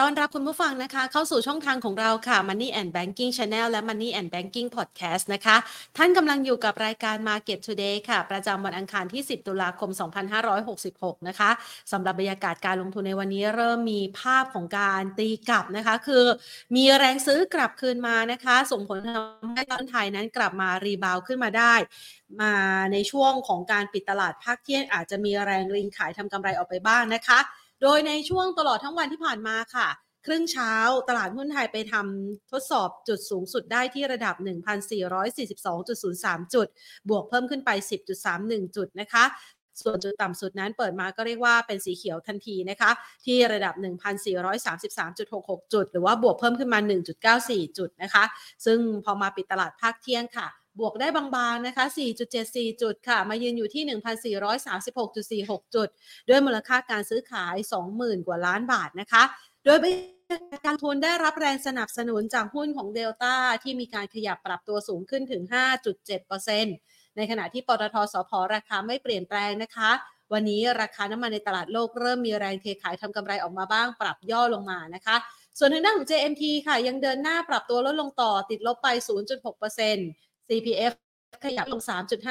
ต้อนรับคุณผู้ฟังนะคะ เข้าสู่ช่องทางของเราค่ะ Money and Banking Channel และ Money and Banking Podcast นะคะ ท่านกำลังอยู่กับรายการ Market Today ค่ะ ประจำวันอังคารที่ 10 ตุลาคม 2566 นะคะสำหรับบรรยากาศการลงทุนในวันนี้เริ่มมีภาพของการตีกลับนะคะ คือมีแรงซื้อกลับคืนมานะคะ ส่งผลทำให้ตลาดไทยนั้นกลับมารีบาวขึ้นมาได้ มาในช่วงของการปิดตลาดภาคเที่ยงอาจจะมีแรงริงขายทำกำไรออกไปบ้างนะคะ โดยในช่วงตลอดทั้งวันที่ผ่านมาค่ะครึ่งเช้าตลาดหุ้นไทยไปทำทดสอบจุดสูงสุดได้ที่ระดับ 1,442.03 จุด บวกเพิ่มขึ้นไป 10.31 จุดนะคะ ส่วนจุดต่ำสุดนั้นเปิดมาก็เรียกว่าเป็นสีเขียวทันทีนะคะ ที่ระดับ 1,433.66 จุด หรือว่าบวกเพิ่มขึ้นมา 1.94 จุดนะคะ ซึ่งพอมาปิดตลาดภาคเที่ยงค่ะ บวกได้บางๆนะคะ 4.74 จุดค่ะ มายืนอยู่ที่ 1,436.46 จุด ด้วยมูลค่าการซื้อขาย 20,000 กว่าล้านบาทนะคะ โดยการทุนได้รับแรงสนับสนุนจากหุ้นของเดลต้าที่มีการขยับปรับตัวสูงขึ้นถึง 5.7%ในขณะที่ปตทสพราคาไม่เปลี่ยนแปลงนะคะ วันนี้ราคาน้ำมันในตลาดโลกเริ่มมีแรงเทขายทำกำไรออกมาบ้างปรับย่อลงมานะคะ ส่วนทางด้านของ JMT ค่ะ ยังเดินหน้าปรับตัวลดลงต่อติดลบไป 0.6% CPF ขยับลง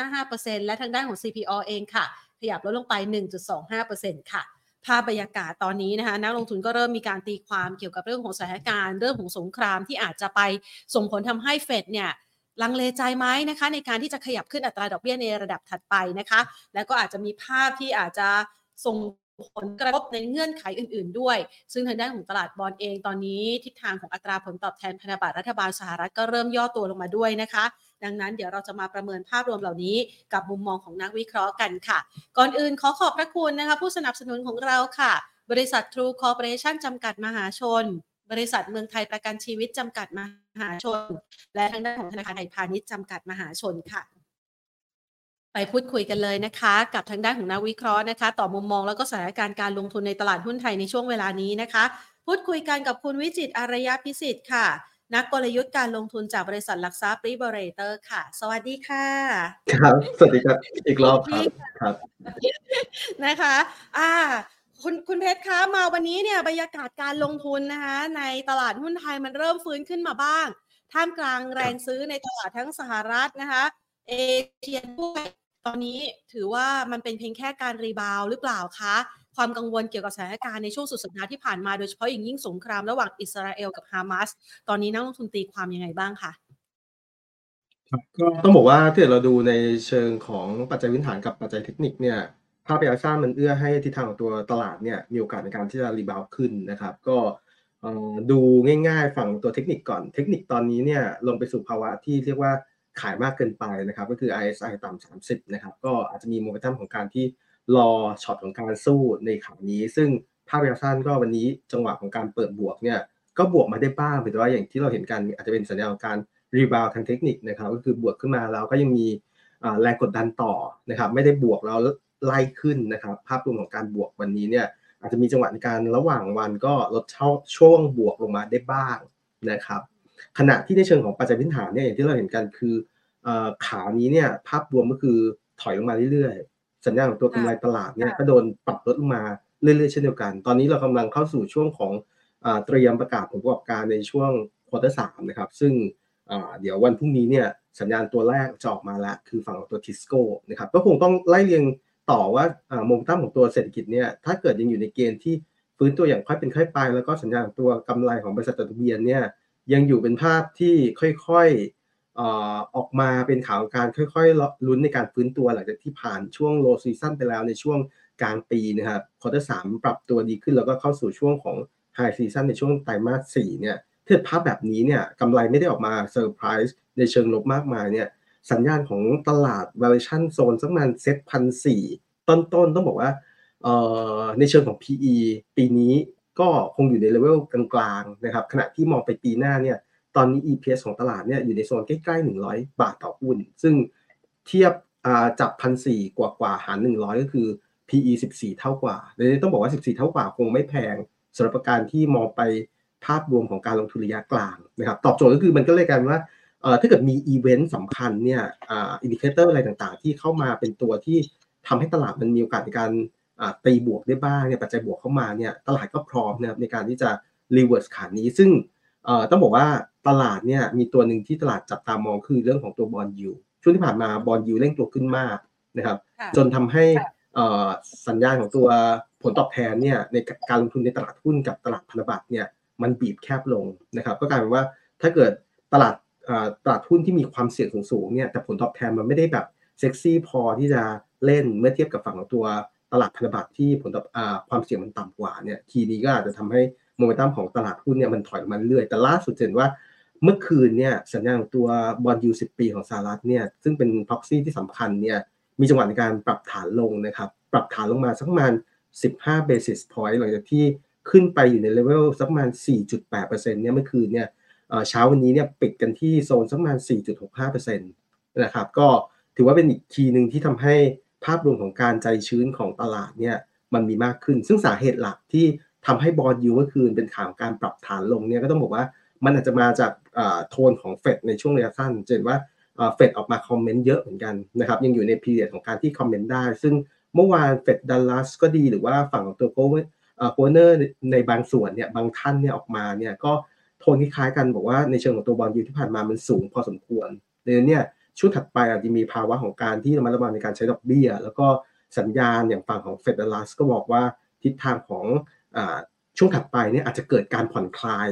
3.55%และทางด้านของ CPO เองค่ะ ขยับลดลงไป 1.25%ค่ะ ภาพบรรยากาศตอนนี้นะคะนักลงทุนก็เริ่มมีการตีความเกี่ยวกับเรื่องของสถานการณ์เรื่องของสงครามที่อาจจะไปส่งผลทำให้เฟดเนี่ยลังเลใจไหมนะคะ ในการที่จะขยับขึ้นอัตราดอกเบี้ยในระดับถัดไปนะคะ แล้วก็อาจจะมีภาพที่อาจจะส่ง ผลกระทบในเงื่อนไขอื่น ๆ ด้วย ซึ่งทางด้านของตลาดบอลเองตอนนี้ทิศทางของอัตราผลตอบแทนพันธบัตรรัฐบาลสหรัฐก็เริ่มย่อตัวลงมาด้วยนะคะ ดังนั้นเดี๋ยวเราจะมาประเมินภาพรวมเหล่านี้กับมุมมองของนักวิเคราะห์กันค่ะ ก่อนอื่นขอขอบพระคุณนะคะ ผู้สนับสนุนของเราค่ะ บริษัททรูคอร์ปอเรชั่นจำกัดมหาชน บริษัทเมืองไทยประกันชีวิตจำกัดมหาชน และทางด้านของธนาคารไทยพาณิชย์จำกัดมหาชนค่ะ ไปพูดคุยกันเลยนะคะ กับทางด้านของนักวิเคราะห์นะคะ ต่อมุมมองแล้วก็สถานการณ์การลงทุนในตลาดหุ้นไทยในช่วงเวลานี้นะคะ พูดคุยกันกับคุณวิจิตอารยพิสิทธิ์ค่ะ นักกลยุทธ์การลงทุนจากบริษัทหลักทรัพย์ Liberator ค่ะ สวัสดีค่ะ ครับ สวัสดีครับอีกรอบครับครับนะคะ อ่าคุณคุณเพชรคะมาวันนี้เนี่ยบรรยากาศการลงทุนนะคะในตลาดหุ้นไทยมันเริ่มฟื้นขึ้นมาบ้าง ท่ามกลางแรงซื้อในตลาดทั้งสหรัฐนะคะ เอเชียด้วย ตอนนี้ถือว่ามันเป็นเพียงแค่การ rebound หรือเปล่าคะ ความกังวลเกี่ยวกับสถานการณ์ในช่วงสุดสัปดาห์ที่ผ่านมาโดยเฉพาะอย่างยิ่งสงครามระหว่างอิสราเอลกับฮามาสตอนนี้นักลงทุนตีความยังไงบ้างคะก็ต้องบอกว่าถ้าเราดูในเชิงของปัจจัยพื้นฐานกับปัจจัยเทคนิคเนี่ยภาพระยะสั้นมันเอื้อให้ทิศทางของตัวตลาดเนี่ยมีโอกาสในการที่จะรีบาวขึ้นนะครับ ก็ดูง่ายๆฝั่งตัวเทคนิคก่อนเทคนิคตอนนี้เนี่ยลงไปสู่ภาวะที่เรียกว่า ขายมากเกินไปนะครับก็คือ RSI ต่ำ30นะครับก็อาจจะมีโมเมนตัมของการที่รอช็อตของการสู้ในข่าวนี้ ซึ่งภาพระยะสั้นก็วันนี้จังหวะของการเปิดบวกเนี่ยก็บวกมาได้บ้างแต่ว่าอย่างที่เราเห็นกันอาจจะเป็นสัญญาณการรีบาวทางเทคนิคนะครับก็คือบวกขึ้นมาแล้วก็ยังมีแรงกดดันต่อนะครับไม่ได้บวกแล้วไล่ขึ้นนะครับภาพรวมของการบวกวันนี้เนี่ยอาจจะมีจังหวะในการระหว่างวันก็ลดช่วงบวกลงมาได้บ้างนะครับ ขณะที่ในเชิงของปัจจัยพื้นฐานเนี่ยอย่างที่เราเห็นกันคือขานี้เนี่ยภาพรวมก็คือถอยลงมาเรื่อยๆ สัญญาณของตัวกำไรตลาดเนี่ยก็โดนปรับลดลงมาเรื่อยๆ เช่นเดียวกัน ตอนนี้เรากำลังเข้าสู่ช่วงของเตรียมประกาศผลประกอบการในช่วง quarter สามนะครับ ซึ่งเดี๋ยววันพรุ่งนี้เนี่ยสัญญาณตัวแรกจะออกมาแล้วคือฝั่งของตัวทิสโก้นะครับก็คงต้องไล่เรียงต่อว่าโมเมนตัมของตัวเศรษฐกิจเนี่ยถ้าเกิดยังอยู่ในเกณฑ์ที่ฟื้นตัวอย่างค่อยเป็นค่อยไป แล้วก็สัญญาณตัวกำไรของบริษัทจดทะเบียนเนี่ย ยังอยู่เป็นภาพที่ค่อยๆออกมาเป็นข่าวการค่อยๆลุ้นในการฟื้นตัวหลังจากที่ผ่านช่วง low season ไปแล้วในช่วงกลางปีนะครับ quarter สามปรับตัวดีขึ้นแล้วก็เข้าสู่ช่วงของ high season ในช่วงไตรมาสสี่เนี่ยเทียบภาพแบบนี้เนี่ยกำไรไม่ได้ออกมาเซอร์ไพรส์ในเชิงลบมากมายเนี่ยสัญญาณของตลาด valuation โซนสักประมาณเซ็ตพันสี่ต้นๆ ต้องบอกว่าในเชิงของ PE ปีนี้ ก็คงอยู่ในเลเวลกลางๆนะครับขณะที่มองไปปีหน้าเนี่ยตอนนี้ EPS ของตลาดเนี่ยอยู่ในโซนใกล้ๆ 100 บาทต่อหุ้น ซึ่งเทียบจับพันสี่กว่ากว่าหาร 100 ก็คือ PE 14 เท่ากว่าเลยต้องบอกว่า 14 เท่ากว่าคงไม่แพงสำหรับการที่มองไปภาพรวมของการลงทุนระยะกลางนะครับตอบโจทย์ก็คือมันก็เลยกันว่าถ้าเกิดมีอีเวนต์สำคัญเนี่ย indicator อะไรต่างๆ ที่เข้ามาเป็นตัวที่ทำให้ตลาดมันมีโอกาสในการ ตีบวกได้บ้างเนี่ยปัจจัยบวกเข้ามาเนี่ยตลาดก็พร้อมนะครับในการที่จะ reverse ขานี้ ซึ่งต้องบอกว่าตลาดเนี่ยมีตัวหนึ่งที่ตลาดจับตามองคือเรื่องของตัว bond yield ช่วงที่ผ่านมา bond yield เร่งตัวขึ้นมากนะครับ จนทำให้สัญญาณของตัวผลตอบแทนเนี่ยในการลงทุนในตลาดหุ้นกับตลาดพันธบัตรเนี่ยมันบีบแคบลงนะครับก็กลายเป็นว่าถ้าเกิดตลาดตลาดหุ้นที่มีความเสี่ยงสูงๆเนี่ยแต่ผลตอบแทนมันไม่ได้แบบเซ็กซี่พอที่จะเล่นเมื่อเทียบกับฝั่งของตัว ตลาดพันธบัตรที่ผลตอบความเสี่ยงมันต่ำกว่าเนี่ยทีนี้ก็อาจจะทำให้โมเมนตัมของตลาดหุ้นเนี่ยมันถอยมาเรื่อยแต่ล่าสุดเห็นว่าเมื่อคืนเนี่ยสัญญาณของตัวบอลยูสิปีของสหรัฐเนี่ยซึ่งเป็น proxy ที่สำคัญเนี่ยมีจังหวะในการปรับฐานลงนะครับปรับฐานลงมาสักประมาณ 15 basis point หลังจากที่ขึ้นไปอยู่ในเลเวลสักประมาณ 4.8%เนี่ยเมื่อคืนเนี่ยเช้าวันนี้เนี่ยปิดกันที่โซนสักประมาณ 4.65%นะครับก็ถือว่าเป็นอีกทีหนึ่งที่ทำให้ ภาพรวมของการใจชื้นของตลาดเนี่ยมันมีมากขึ้น ซึ่งสาเหตุหลักที่ทำให้ bond yield เมื่อคืนเป็นข่าวการปรับฐานลงเนี่ยก็ต้องบอกว่ามันอาจจะมาจากโทนของเฟดในช่วงระยะสั้นเห็นว่าเฟดออกมา comment เยอะเหมือนกันนะครับยังอยู่ใน period ของการที่ comment ได้ ซึ่งเมื่อวานเฟดดัลลัสก็ดีหรือว่าฝั่งของตัวโกGovernor ในบางส่วนเนี่ยบางท่านเนี่ยออกมาเนี่ยก็โทนคล้ายๆกันบอกว่าในเชิงของตัว bond yield ที่ผ่านมามันสูงพอสมควรดังนั้นเนี่ย ช่วงถัดไปอาจจะมีภาวะของการที่ระมัดระวังในการใช้ดอกเบี้ย แล้วก็สัญญาณอย่างฝั่งของเฟดดัลลัสก็บอกว่าทิศทางของช่วงถัดไปเนี่ยอาจจะเกิดการผ่อนคลาย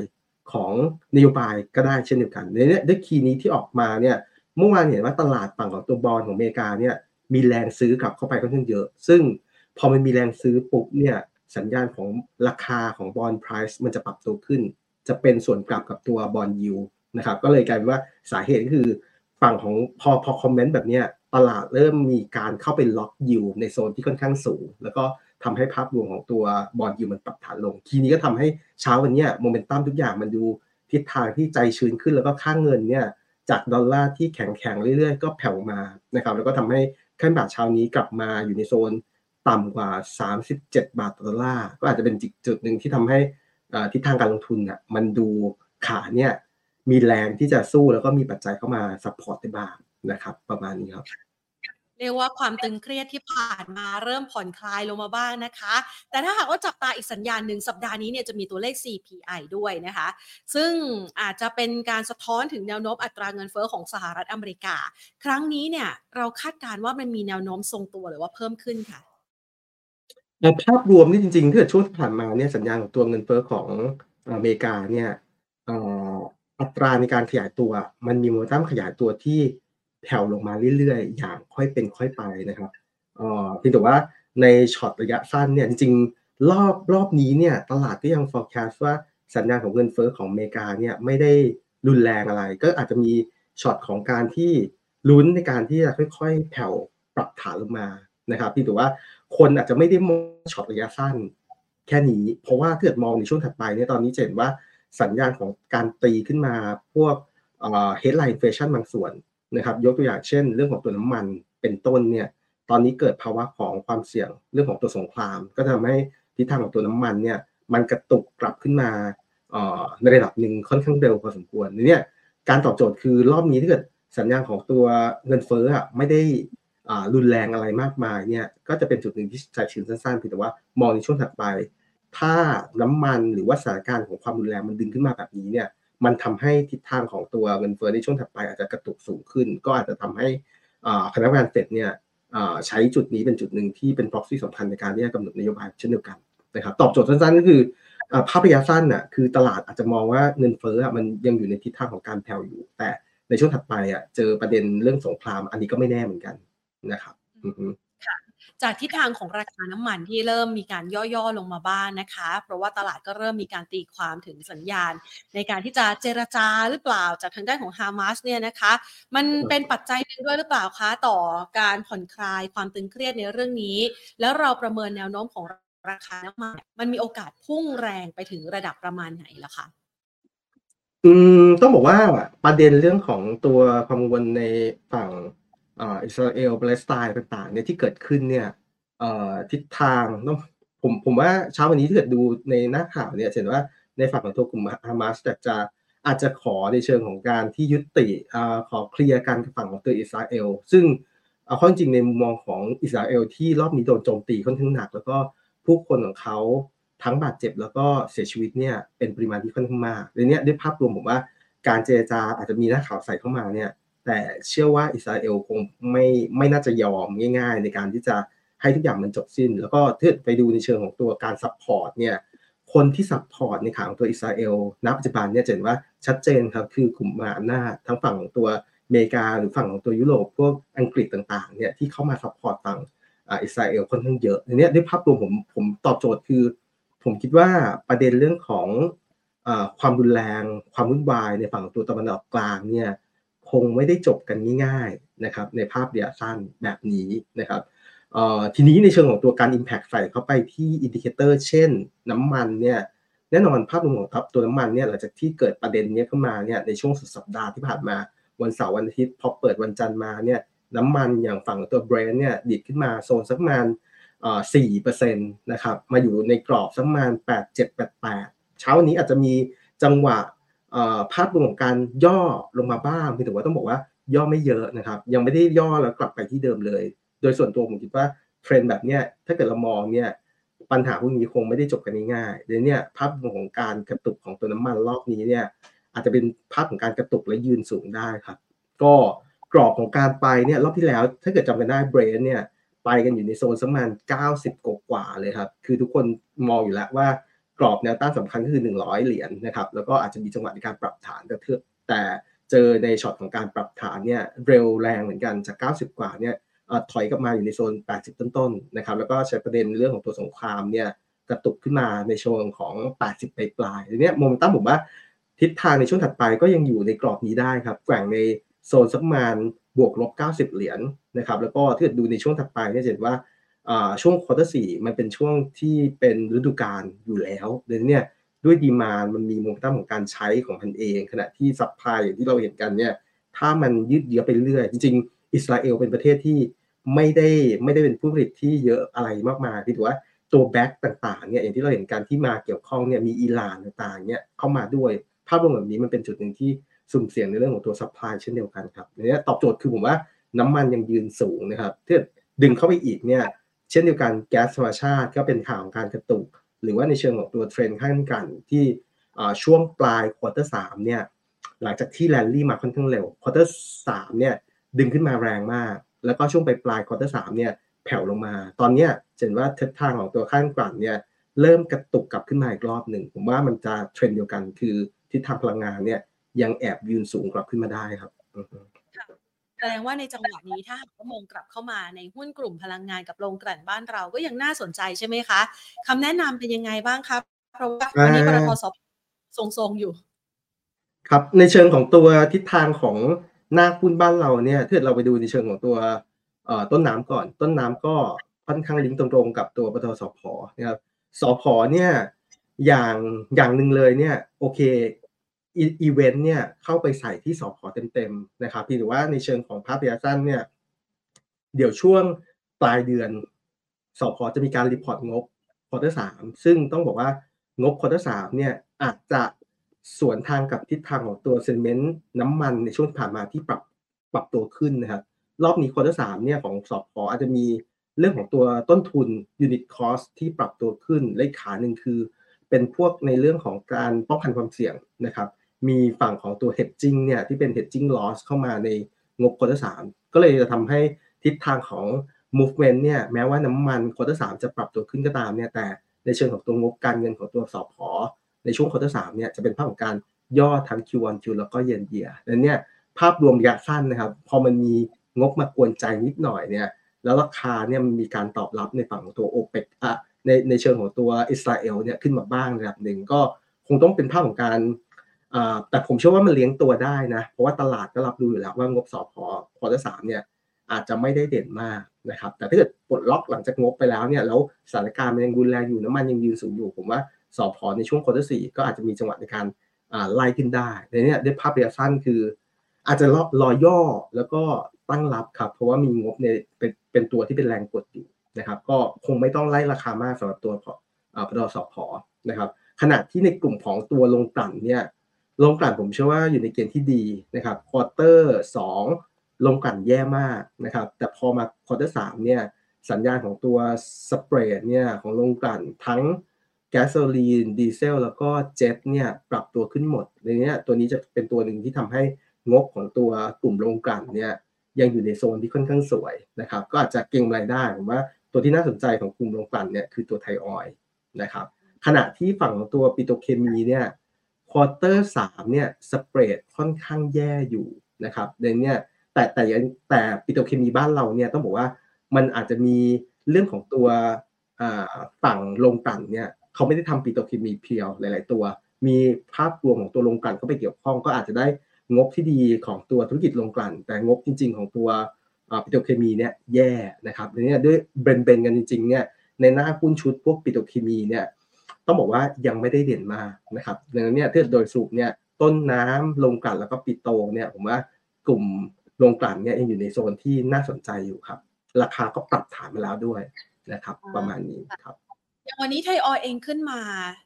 ของนโยบายก็ได้เช่นเดียวกันในนี้ด้วย key นี้ที่ออกมาเนี่ยเมื่อวานเห็นว่าตลาดฝั่งของตัวบอลของอเมริกาเนี่ยมีแรงซื้อกลับเข้าไปค่อนข้างเยอะ ซึ่งพอมันมีแรงซื้อปุ๊บเนี่ยสัญญาณของราคาของ bond price มันจะปรับตัวขึ้น จะเป็นส่วนกลับกับตัว bond yield นะครับก็เลยกลายเป็นว่าสาเหตุก็คือ ฝั่งของพอพอ comment แบบนี้ตลาดเริ่มมีการเข้าไป lock yield ในโซนที่ค่อนข้างสูง แล้วก็ทำให้ภาพรวมของตัว bond yield มันปรับฐานลง ทีนี้ก็ทำให้เช้าวันนี้โมเมนตัมทุกอย่างมันดูทิศทางที่ใจชื้นขึ้นแล้วก็ค่าเงินเนี่ยจากดอลลาร์ที่แข็งแข็งเรื่อยๆ ก็แผ่วมานะครับแล้วก็ทำให้ค่าเงินบาทเช้านี้กลับมาอยู่ในโซนต่ำกว่า 37 บาทต่อดอลลาร์ก็อาจจะเป็นจุดหนึ่งที่ทำให้ทิศทางการลงทุนอะมันดูขาเนี่ย มีแรงที่จะสู้แล้วก็มีปัจจัยเข้ามา support ได้บ้างนะครับ ประมาณนี้ครับเรียกว่าความตึงเครียดที่ผ่านมาเริ่มผ่อนคลายลงมาบ้างนะคะ แต่ถ้าหากว่าจับตาอีกสัญญาณหนึ่งสัปดาห์นี้เนี่ยจะมีตัวเลข CPI ด้วยนะคะ ซึ่งอาจจะเป็นการสะท้อนถึงแนวโน้มอัตราเงินเฟอ้อของสหรัฐอเมริกา ครั้งนี้เนี่ยเราคาดการณ์ว่ามันมีแนวโน้มทรงตัวหรือว่าเพิ่มขึ้นค่ะในภาพรวมนี่จริงๆถ้าช่วงที่ผ่านมาเนี่ยสัญญาณของตัวเงินเฟอ้อของอเมริกาเนี่ยอั อัตราในการขยายตัว มันมีโมเมนตัมขยายตัวที่แผ่วลงมาเรื่อยๆ อย่างค่อยเป็นค่อยไปนะครับเอ่อเพียงแต่ว่าในช็อตระยะสั้นเนี่ยจริงๆรอบรอบนี้เนี่ยตลาดก็ยัง forecast ว่าสัญญาณของเงินเฟ้อของอเมริกาเนี่ยไม่ได้รุนแรงอะไร ก็อาจจะมีช็อตของการที่ลุ้นในการที่จะค่อยๆ แผ่วปรับฐานลงมานะครับที่ถือว่าคนอาจจะไม่ได้มองช็อตระยะสั้นแค่นี้ เพราะว่าถ้าเกิดมองในช่วงถัดไปเนี่ยตอนนี้เห็นว่า สัญญาณของการตีขึ้นมาพวก headline inflation บางส่วนนะครับ ยกตัวอย่างเช่น เรื่องของตัวน้ำมันเป็นต้นเนี่ยตอนนี้เกิดภาวะของความเสี่ยงเรื่องของตัวสงคราม ก็ทำให้ทิศทางของตัวน้ำมันเนี่ยมันกระตุกกลับขึ้นมาในระดับหนึ่งค่อนข้างเร็วพอสมควรเนี่ยการตอบโจทย์คือรอบนี้ถ้าเกิดสัญญาณของตัวเงินเฟ้ออะไม่ได้รุนแรงอะไรมากมายเนี่ยก็จะเป็นจุดหนึ่งที่ใจชื้นสั้นๆเพียงแต่ว่ามองในช่วงถัดไป ถ้าน้ำมันหรือว่าสถานการณ์ของความรุนแรงมันดึงขึ้นมาแบบนี้เนี่ย มันทำให้ทิศทางของตัวเงินเฟ้อในช่วงถัดไปอาจจะกระตุกสูงขึ้น ก็อาจจะทำให้คณะกรรมการเฟดเนี่ยใช้จุดนี้เป็นจุดหนึ่งที่เป็น proxy สำคัญในการที่จะกำหนดนโยบายเช่นเดียวกันนะครับตอบโจทย์สั้นๆก็คือภาพระยะสั้นน่ะคือตลาดอาจจะมองว่าเงินเฟ้อมันยังอยู่ในทิศทางของการแผ่วอยู่ แต่ในช่วงถัดไปอะเจอประเด็นเรื่องสงคราม อันนี้ก็ไม่แน่เหมือนกันนะครับ จากทิศทางของราคาน้ำมันที่เริ่มมีการย่อๆลงมาบ้างนนะคะ เพราะว่าตลาดก็เริ่มมีการตีความถึงสัญญาณ ในการที่จะเจรจาหรือเปล่าจากทางด้านของฮามาสเนี่ยนะคะ มันเป็นปัจจัยหนึ่งด้วยหรือเปล่าคะต่อการผ่อนคลายความตึงเครียดในเรื่องนี้ แล้วเราประเมินแนวโน้มของราคาน้ำมันมันมีโอกาสพุ่งแรงไปถึงระดับประมาณไหนล่ะคะอืมต้องบอกว่าประเด็นเรื่องของตัวความกังวลในฝั่ง อิสราเอลปาเลสไตน์ต่างๆเนี่ยที่เกิดขึ้นเนี่ยทิศทางต้องผมผมว่าเช้าวันนี้ที่เกิดดูในหน้าข่าวเนี่ยเห็นว่าในฝั่งของตัวกลุ่มฮามาสจะอาจจะขอในเชิงของการที่ยุติขอ clear กันฝั่งของตัวอิสราเอล ซึ่งเอาเข้าจริงในมุมมองของอิสราเอลที่รอบนี้โดนโจมตีค่อนข้างหนัก แล้วก็ผู้คนของเขาทั้งบาดเจ็บแล้วก็เสียชีวิตเนี่ยเป็นปริมาณที่ค่อนข้างมากในนี้ด้วยภาพรวมผมว่าการเจรจาอาจจะมีหนักข่าวใส่เข้ามาเนี่ย แต่เชื่อว่าอิสราเอลคงไม่ไม่น่าจะยอมง่าย ๆ ในการที่จะให้ทุกอย่างมันจบสิ้น แล้วก็ถ้าไปดูในเชิงของตัวการ support เนี่ยคนที่ support ในข่าวของตัวอิสราเอลณปัจจุบันเนี่ยเห็นว่าชัดเจนครับคือกลุ่มมหาอำนาจทั้งฝั่งของตัวอเมริกาหรือฝั่งของตัวยุโรปพวกอังกฤษต่างๆเนี่ยที่เข้ามา support ฝั่งอิสราเอลค่อนข้างเยอะในนี้ด้วยภาพรวมผมผมตอบโจทย์คือ ผมคิดว่าประเด็นเรื่องของเอ่อความรุนแรง ความวุ่นวายในฝั่งตัวตะวันออกกลางเนี่ย คงไม่ได้จบกันง่ายๆนะครับในภาพระยะสั้นแบบนี้นะครับทีนี้ในเชิงของตัวการ Impact ใส่เข้าไปที่ indicator เช่นน้ำมันเนี่ยแน่นอนภาพรวมของทับตัวน้ำมันเนี่ยหลังจากที่เกิดประเด็นนี้ขึ้นมาเนี่ยในช่วงสุดสัปดาห์ที่ผ่านมาวันเสาร์วันอาทิตย์พอเปิดวันจันทร์มาเนี่ยน้ำมันอย่างฝั่งตัวเบรนท์เนี่ยดีดขึ้นมาโซนสักประมาณสี่เปอร์เซ็นต์นะครับมาอยู่ในกรอบสักประมาณแปดเจ็ดแปดแปดเช้านี้อาจจะมีจังหวะ ภาพรวมของการย่อลงมาบ้างพี่ถือว่าต้องบอกว่าย่อไม่เยอะนะครับ ยังไม่ได้ย่อแล้วกลับไปที่เดิมเลย โดยส่วนตัวผมคิดว่าเทรนด์แบบเนี้ยถ้าเกิดเรามองเนี่ยปัญหาพวกนี้คงไม่ได้จบกันง่ายๆเดี๋ยวนี้ภาพของการกระตุกของตัวน้ำมันรอบนี้เนี่ยอาจจะเป็นภาพของการกระตุกและยืนสูงได้ครับ ก็กรอบของการไปเนี่ยรอบที่แล้ว ถ้าเกิดจำกันได้เบรนเนี่ยไปกันอยู่ในโซนสักประมาณ90กกว่าเลยครับ คือทุกคนมองอยู่แล้วว่า กรอบแนวต้านสำคัญก็คือ 100 เหรียญนนะครับแล้วก็อาจจะมีจังหวะในการปรับฐานแต่เทือแต่เจอในช็อตของการปรับฐานเนี่ยเร็วแรงเหมือนกันจาก 90 กว่าเนี่ยถอยกลับมาอยู่ในโซน 80 ต้นๆนะครับแล้วก็ใช้ประเด็นเรื่องของตัวสงครามเนี่ยกระตุกขึ้นมาในช่วงของ 80 ปลายปลายทีนี้โมเมนตัมผมว่าทิศทางในช่วงถัดไปก็ยังอยู่ในกรอบนี้ได้ครับแกว่งในโซนสักประมาณบวกลบ 90 เหรียญนะครับแล้วก็ถ้าเกิดดูในช่วงถัดไปเนี่ยเห็นว่า ช่วง quarter สี่มันเป็นช่วงที่เป็นฤดูกาลอยู่แล้วเดี๋ยวนี้ด้วย demand มันมีโมเมนตัมของการใช้ของมันเอง ขณะที่ supply อย่างที่เราเห็นกันเนี่ยถ้ามันยืดเยื้อไปเรื่อยจริงๆ อิสราเอลเป็นประเทศที่ไม่ได้ไม่ได้เป็นผู้ผลิตที่เยอะอะไรมากมายที่ถือว่าตัว back ต่างๆเนี่ยอย่างที่เราเห็นการที่มาเกี่ยวข้องเนี่ยมีอิหร่านต่างๆเนี่ยเข้ามาด้วย ภาพรวมแบบนี้มันเป็นจุดหนึ่งที่สุ่มเสี่ยงในเรื่องของตัว supply เช่นเดียวกันครับเนี่ยตอบโจทย์คือผมว่าน้ำมันยังยืนสูงนะครับถ้าดึงเข้าไปอีกเนี่ย เช่นเดียวกันแก๊สธรรมชาติก็เป็นข่าวของการกระตุก หรือว่าในเชิงของตัวเทรกลั่นที่ช่วงปลาย quarter สามเนี่ยหลังจากที่แลนดี้มาค่อนข้างเร็ว quarter สามเนี่ยดึงขึ้นมาแรงมาก แล้วก็ช่วงปลายปลาย quarter สามเนี่ยแผ่วลงมา ตอนนี้เห็นว่าทิศทางของตัวค่าการกลั่นเนี่ยเริ่มกระตุกกลับขึ้นมาอีกรอบหนึ่ง ผมว่ามันจะเทรนด์เดียวกันคือทิศทางพลังงานเนี่ยยังแอบยืนสูงกลับขึ้นมาได้ครับ แสดงว่าในจังหวะนี้ถ้าหากว่ามองกลับเข้ามาในหุ้นกลุ่มพลังงานกับโรงกลั่นบ้านเราก็ยังน่าสนใจใช่ไหมคะคำแนะนำเป็นยังไงบ้างครับ เพราะว่าวันนี้ปตทสทรงๆอยู่ ครับในเชิงของตัวทิศทางของหน้าหุ้นบ้านเราเนี่ยถ้าเราไปดูในเชิงของตัวต้นน้ำก่อน ต้นน้ำก็ค่อนข้างลิงก์ตรงๆกับตัวปตทสพนะครับสพเนี่ยอย่างอย่างหนึ่งเลยเนี่ย โอเค อีเวนต์เนี่ยเข้าไปใส่ที่สผ.เต็มๆนะครับพี่หรือว่าในเชิงของภาพระยะสั้นเนี่ยเดี๋ยวช่วงปลายเดือนสผ. จะมีการ report งบ quarter สามซึ่งต้องบอกว่างบ quarter สามเนี่ยอาจจะสวนทางกับทิศทางของตัว sentiment น้ำมันในช่วงผ่านมาที่ปรับปรับตัวขึ้นนะครับรอบนี้ quarter สามเนี่ยของสผ.อาจจะมีเรื่องของตัวต้นทุน unit cost ที่ปรับตัวขึ้นและขาหนึ่งคือ เป็นพวกในเรื่องของการป้องกันความเสี่ยงนะครับ มีฝั่งของตัว hedging เนี่ยที่เป็น hedging loss เข้ามาในงบ quarter สามก็เลยจะทำให้ทิศทางของ movement เนี่ยแม้ว่าน้ำมัน quarter สามจะปรับตัวขึ้นก็ตามเนี่ยแต่ในเชิงของตัวงบการเงินของตัวสผ. ในช่วง quarter สามเนี่ยจะเป็นภาพของการย่อทั้ง Q1 Q แล้วก็เยนเยียดังนั้นเนี่ยภาพรวมระยะสั้นนะครับ พอมันมีงบมากวนใจนิดหน่อยเนี่ยแล้วราคาเนี่ยมันมีการตอบรับในฝั่งของตัวโอเปกอะในในเชิงของตัวอิสราเอลเนี่ยขึ้นมาบ้างระดับหนึ่งก็คงต้องเป็นภาพของการ แต่ผมเชื่อว่ามันเลี้ยงตัวได้นะ เพราะว่าตลาดก็รับรู้อยู่แล้วว่างบสผ. quarter สามเนี่ยอาจจะไม่ได้เด่นมากนะครับ แต่ถ้าเกิดปลดล็อกหลังจากงบไปแล้วเนี่ยแล้วสถานการณ์มันยังรุนแรงอยู่น้ำมันยังยืนสูงอยู่ ผมว่าสผ. ในช่วง quarter สี่ก็อาจจะมีจังหวะในการไล่ขึ้นได้ในนี้ด้วยภาพระยะสั้นคือ อาจจะรอย่อแล้วก็ตั้งรับครับ เพราะว่ามีงบในเป็นเป็นตัวที่เป็นแรงกดอยู่นะครับ ก็คงไม่ต้องไล่ราคามากสำหรับตัวพอพอสอพอนะครับ ขณะที่ในกลุ่มของตัวโรงกลั่นเนี่ย โรงกลั่นผมเชื่อว่าอยู่ในเกณฑ์ที่ดีนะครับ quarter สองโรงกลั่นแย่มากนะครับ แต่พอมา quarter สามเนี่ยสัญญาณของตัว spread เนี่ยของโรงกลั่นทั้งแก๊สโซลีนดีเซลแล้วก็เจ็ตเนี่ยปรับตัวขึ้นหมดในนี้ตัวนี้จะเป็นตัวหนึ่งที่ทำให้งบของตัวกลุ่มโรงกลั่นเนี่ยยังอยู่ในโซนที่ค่อนข้างสวยนะครับ ก็อาจจะเก่งรายได้ผมว่าตัวที่น่าสนใจของกลุ่มโรงกลั่นเนี่ยคือตัวไทยออยล์นะครับขณะที่ฝั่งของตัวปิโตรเคมีเนี่ย quarter สามเนี่ย spread ค่อนข้างแย่อยู่นะครับในเนี่ยแต่แต่แต่ปิโตรเคมีบ้านเราเนี่ยต้องบอกว่ามันอาจจะมีเรื่องของตัวฝั่งโรงกลั่นเนี่ยเขาไม่ได้ทำปิโตรเคมี pure หลาย ๆ ตัว มีภาพรวมของตัวโรงกลั่นเข้าไปเกี่ยวข้อง ก็อาจจะได้งบที่ดีของตัวธุรกิจโรงกลั่น แต่งบจริง ๆ ของตัวปิโตรเคมีเนี่ยแย่นะครับเนี่ยด้วยเบนเบนกันจริงๆเนี่ยในหน้าหุ้นชุดพวกปิโตรเคมีเนี่ย ต้องบอกว่ายังไม่ได้เด่นมากนะครับดังนั้นเนี่ยถ้าโดยสรุปเนี่ยต้นน้ำโรงกลั่นแล้วก็ปิโตเนี่ยผมว่ากลุ่มโรงกลั่นเนี่ยยังอยู่ในโซนที่น่าสนใจอยู่ครับ ราคาก็ปรับฐานมาแล้วด้วยนะครับ ประมาณนี้ครับอย่างวันนี้ไทยออยเองขึ้นมา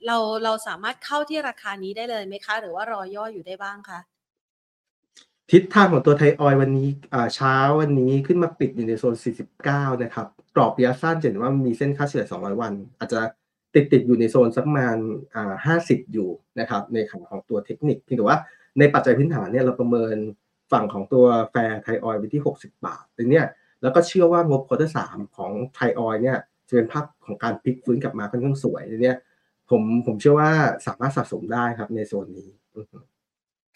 เราเราสามารถเข้าที่ราคานี้ได้เลยไหมคะ หรือว่ารอย่ออยู่ได้บ้างคะทิศทางของตัวไทยออยวันนี้เช้าวันนี้ขึ้นมาปิดอยู่ในโซน 49 นะครับ กรอบระยะสั้นเห็นว่ามีเส้นค่าเฉลี่ย 200 วัน อาจจะ ติดติดอยู่ในโซนสักประมาณ50อยู่นะครับในขันของตัวเทคนิคเพียงแต่ว่าในปัจจัยพื้นฐานเนี่ยเราประเมินฝั่งของตัวแฟร์ไทยออยไว้ที่ 60 บาทแต่เนี่ยแล้วก็เชื่อว่างบควอเตอร์สามของไทยออยเนี่ยจะเป็นภาพของการพลิกฟื้นกลับมาค่อนข้างสวยเนี่ยผมผมเชื่อว่าสามารถสะสมได้ครับในโซนนี้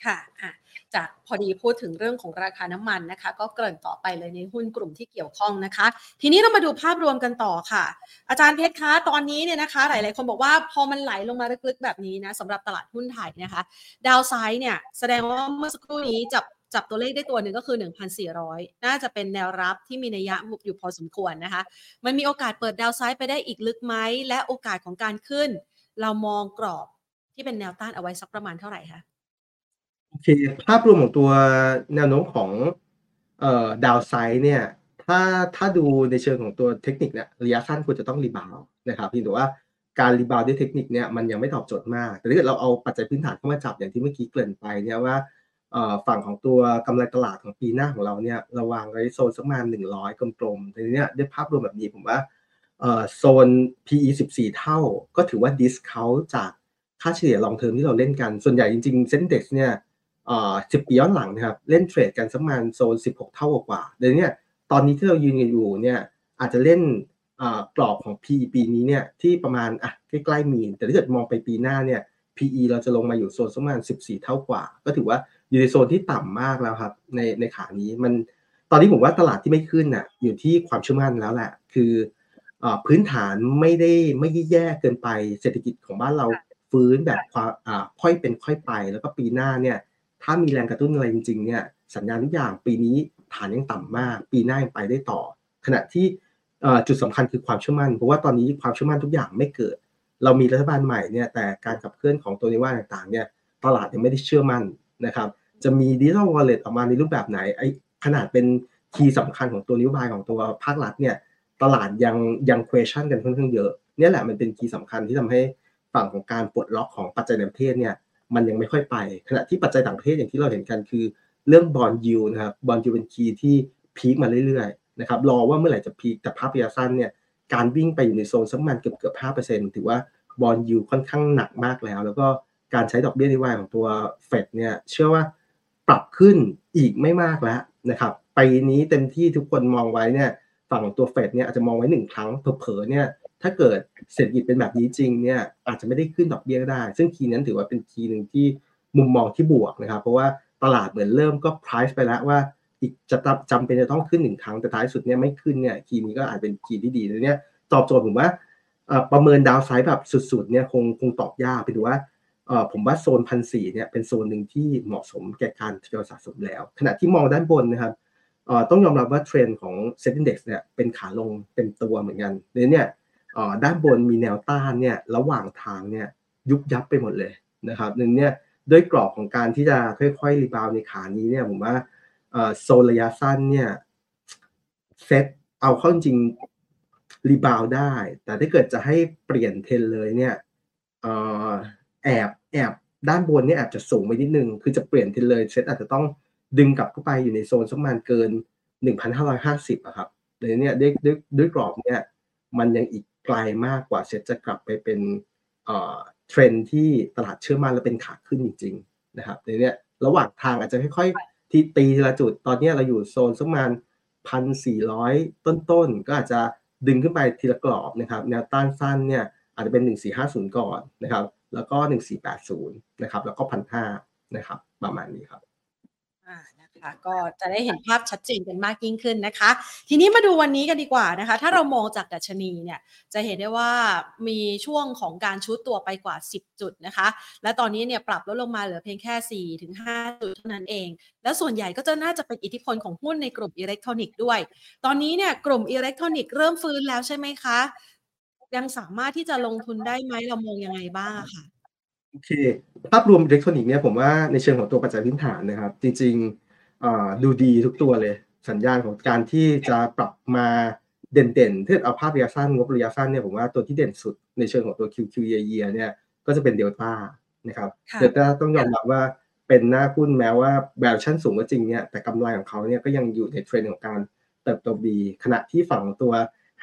ค่ะอะ จะพอดีพูดถึงเรื่องของราคาน้ำมันนะคะ ก็เกริ่นต่อไปเลยในหุ้นกลุ่มที่เกี่ยวข้องนะคะ ทีนี้เรามาดูภาพรวมกันต่อค่ะ อาจารย์เพชรคะตอนนี้เนี่ยนะคะ หลาย ๆ คนบอกว่าพอมันไหลลงมาลึกๆแบบนี้นะสำหรับตลาดหุ้นไทยนะคะ ดาวไซด์เนี่ยแสดงว่าเมื่อสักครู่นี้จับจับตัวเลขได้ตัวหนึ่งก็คือ 1,400 น่าจะเป็นแนวรับที่มีนัยยะอยู่พอสมควรนะคะ มันมีโอกาสเปิด downside ไปได้อีกลึกไหม และโอกาสของการขึ้น เรามองกรอบที่เป็นแนวต้านเอาไว้สักประมาณเท่าไหร่คะ โอเค ภาพรวมของตัวแนวโน้มของเอ่อ downside เนี่ย ถ้าถ้าดูในเชิงของตัวเทคนิคเนี่ยระยะสั้นควรจะต้อง rebound นะครับเพียงแต่ว่าการ rebound ด้วยเทคนิคเนี่ยมันยังไม่ตอบโจทย์มาก แต่ถ้าเกิดเราเอาปัจจัยพื้นฐานเข้ามาจับอย่างที่เมื่อกี้เกริ่นไปเนี่ยว่าฝั่งของตัวกำไรตลาดของปีหน้าของเราเนี่ยระวางไว้โซนสักประมาณ100 กลมๆทีนี้ด้วยภาพรวมแบบนี้ผมว่าโซน PE 14 เท่า ก็ถือว่าดิสเคาจากค่าเฉลี่ยลองเทอมที่เราเล่นกัน ส่วนใหญ่จริงๆเซ็นเด็กเนี่ย สิบปีย้อนหลังนะครับเล่นเทรดกันสักประมาณโซน 16 เท่ากว่าเดี๋ยวนี้ตอนนี้ที่เรายืนกันอยู่เนี่ยอาจจะเล่นกรอบของ PE ปีนี้เนี่ยที่ประมาณอะใกล้ๆมีน แต่ถ้าเกิดมองไปปีหน้าเนี่ย PE เราจะลงมาอยู่โซนประมาณ 14 เท่ากว่า ก็ถือว่าอยู่ในโซนที่ต่ำมากแล้วครับในในขานี้มันตอนนี้ผมว่าตลาดที่ไม่ขึ้นน่ะอยู่ที่ความเชื่อมั่นแล้วแหละคือพื้นฐานไม่ได้ไม่แย่เกินไปเศรษฐกิจของบ้านเราฟื้นแบบค่อยเป็นค่อยไป แล้วก็ปีหน้าเนี่ย ถ้ามีแรงกระตุ้นอะไรจริงๆเนี่ยสัญญาณทุกอย่างปีนี้ฐานยังต่ำมาก ปีหน้ายังไปได้ต่อ ขณะที่จุดสำคัญคือความเชื่อมั่น เพราะว่าตอนนี้ความเชื่อมั่นทุกอย่างไม่เกิด เรามีรัฐบาลใหม่เนี่ยแต่การขับเคลื่อนของตัวนโยบายต่างๆเนี่ยตลาดยังไม่ได้เชื่อมั่นนะครับจะมี digital wallet ออกมาในรูปแบบไหนไอ้ขนาดเป็น key สำคัญของตัวนโยบายของตัวภาครัฐเนี่ยตลาดยังยัง question กันค่อนข้างเยอะนี่แหละมันเป็น key สำคัญที่ทำให้ฝั่งของการปลดล็อกของปัจจัยในประเทศเนี่ย มันยังไม่ค่อยไป ขณะที่ปัจจัยต่างประเทศอย่างที่เราเห็นกันคือ เรื่อง bond yield นะครับ bond yield เป็น key ที่ peak มาเรื่อยๆนะครับรอว่าเมื่อไหร่จะ peak แต่ภาพระยะสั้นเนี่ยการวิ่งไปอยู่ในโซนสักมันเกือบเกือบห้าเปอร์เซ็นต์ถือว่าบอลยูค่อนข้างหนักมากแล้ว แล้วก็การใช้ดอกเบี้ยนโยบายของตัวเฟดเนี่ยเชื่อว่าปรับขึ้นอีกไม่มากแล้วนะครับปีนี้เต็มที่ทุกคนมองไว้เนี่ยฝั่งตัวเฟดเนี่ยอาจจะมองไว้หนึ่งครั้งเผลอๆเนี่ย ถ้าเกิดเศรษฐกิจเป็นแบบนี้จริงเนี่ยอาจจะไม่ได้ขึ้นดอกเบี้ยก็ได้ ซึ่งคีย์นั้นถือว่าเป็นคีย์หนึ่งที่มุมมองที่บวกนะครับ เพราะว่าตลาดเหมือนเริ่มก็ price ไปแล้วว่าอีกจะจำเป็นจะต้องขึ้นหนึ่งครั้งแต่ท้ายสุดเนี่ยไม่ขึ้นเนี่ย key นี้ก็อาจเป็น key ที่ดีเลยเนี่ยตอบโจทย์ผมว่าประเมิน downside แบบสุดๆเนี่ยคงคงตอบยากไปดูว่าผมว่าโซนพันสี่เนี่ยเป็นโซนหนึ่งที่เหมาะสมแก่การทยอยสะสมแล้ว ขณะที่มองด้านบนนะครับต้องยอมรับว่าเทรนด์ของเซ็นดี x เนี่ยเป็นขาลงเต็มตัวเหมือนกันเนี่ย ด้านบนมีแนวต้านเนี่ยระหว่างทางเนี่ยยุบยับไปหมดเลยนะครับหนึ่งเนี่ยด้วยกรอบของการที่จะค่อยๆ rebound ในขานี้เนี่ยผมว่าโซนระยะสั้นเนี่ยเซตเอาเข้าจริง rebound ได้ แต่ถ้าเกิดจะให้เปลี่ยนเทรนด์เลยเนี่ยแอบแอบด้านบนเนี่ยแอบจะสูงไปนิดนึง คือจะเปลี่ยนเทรนด์เลยเซตอาจจะต้องดึงกลับเข้าไปอยู่ในโซนสักประมาณเกิน 1,550อะครับเลยเนี่ยด้วยด้วยด้วยกรอบเนี่ยมันยังอีกไก ลมากกว่าเซ็ตจะกลับไปเป็นเทรนที่ตลาดเชื่อมั่นและเป็นขาขึ้นจริงๆนะครับในนี้ระหว่างทางอาจจะค่อยๆที่ตีทีละจุดตอนนี้เราอยู่โซนสักประมาณพันสี่ร้อยต้นๆ ก็อาจจะดึงขึ้นไปทีละกรอบนะครับแนวต้านสั้นเนี่ยอาจจะเป็น 1450 ก่อนนะครับ แล้วก็ 1480 นะครับ แล้วก็พันห้านะครับ ประมาณนี้ครับ ค่ะ ก็จะได้เห็นภาพชัดเจนกันมากยิ่งขึ้นนะคะ ทีนี้มาดูวันนี้กันดีกว่านะคะ ถ้าเรามองจากดัชนีเนี่ยจะเห็นได้ว่ามีช่วงของการชุดตัวไปกว่า 10 จุดนะคะ และตอนนี้เนี่ยปรับลดลงมาเหลือเพียงแค่4ถึง5จุดเท่านั้นเอง แล้วส่วนใหญ่ก็จะน่าจะเป็นอิทธิพลของหุ้นในกลุ่มอิเล็กทรอนิกส์ด้วย ตอนนี้เนี่ยกลุ่มอิเล็กทรอนิกส์เริ่มฟื้นแล้วใช่ไหมคะ ยังสามารถที่จะลงทุนได้ไหมเรามองยังไงบ้างคะโอเค ภาพรวมอิเล็กทรอนิกส์เนี่ยผมว่าในเชิงของตัวปัจจัยพื้นฐานนะครับ จริง ๆ ดูดีทุกตัวเลย สัญญาณของการที่จะปรับมาเด่นๆถ้าเอาภาพระยะสั้นงบระยะสั้นเนี่ยผมว่าตัวที่เด่นสุดในเชิงของตัว QQ year year เนี่ยก็จะเป็นเดลต้านะครับเดลต้าต้องยอมรับว่าเป็นหน้าหุ้นแม้ว่าแวลูชั่นสูงก็จริงเนี่ยแต่กำไรของเขาเนี่ยก็ยังอยู่ในเทรนด์ของการเติบโตดีขณะที่ฝั่งตัว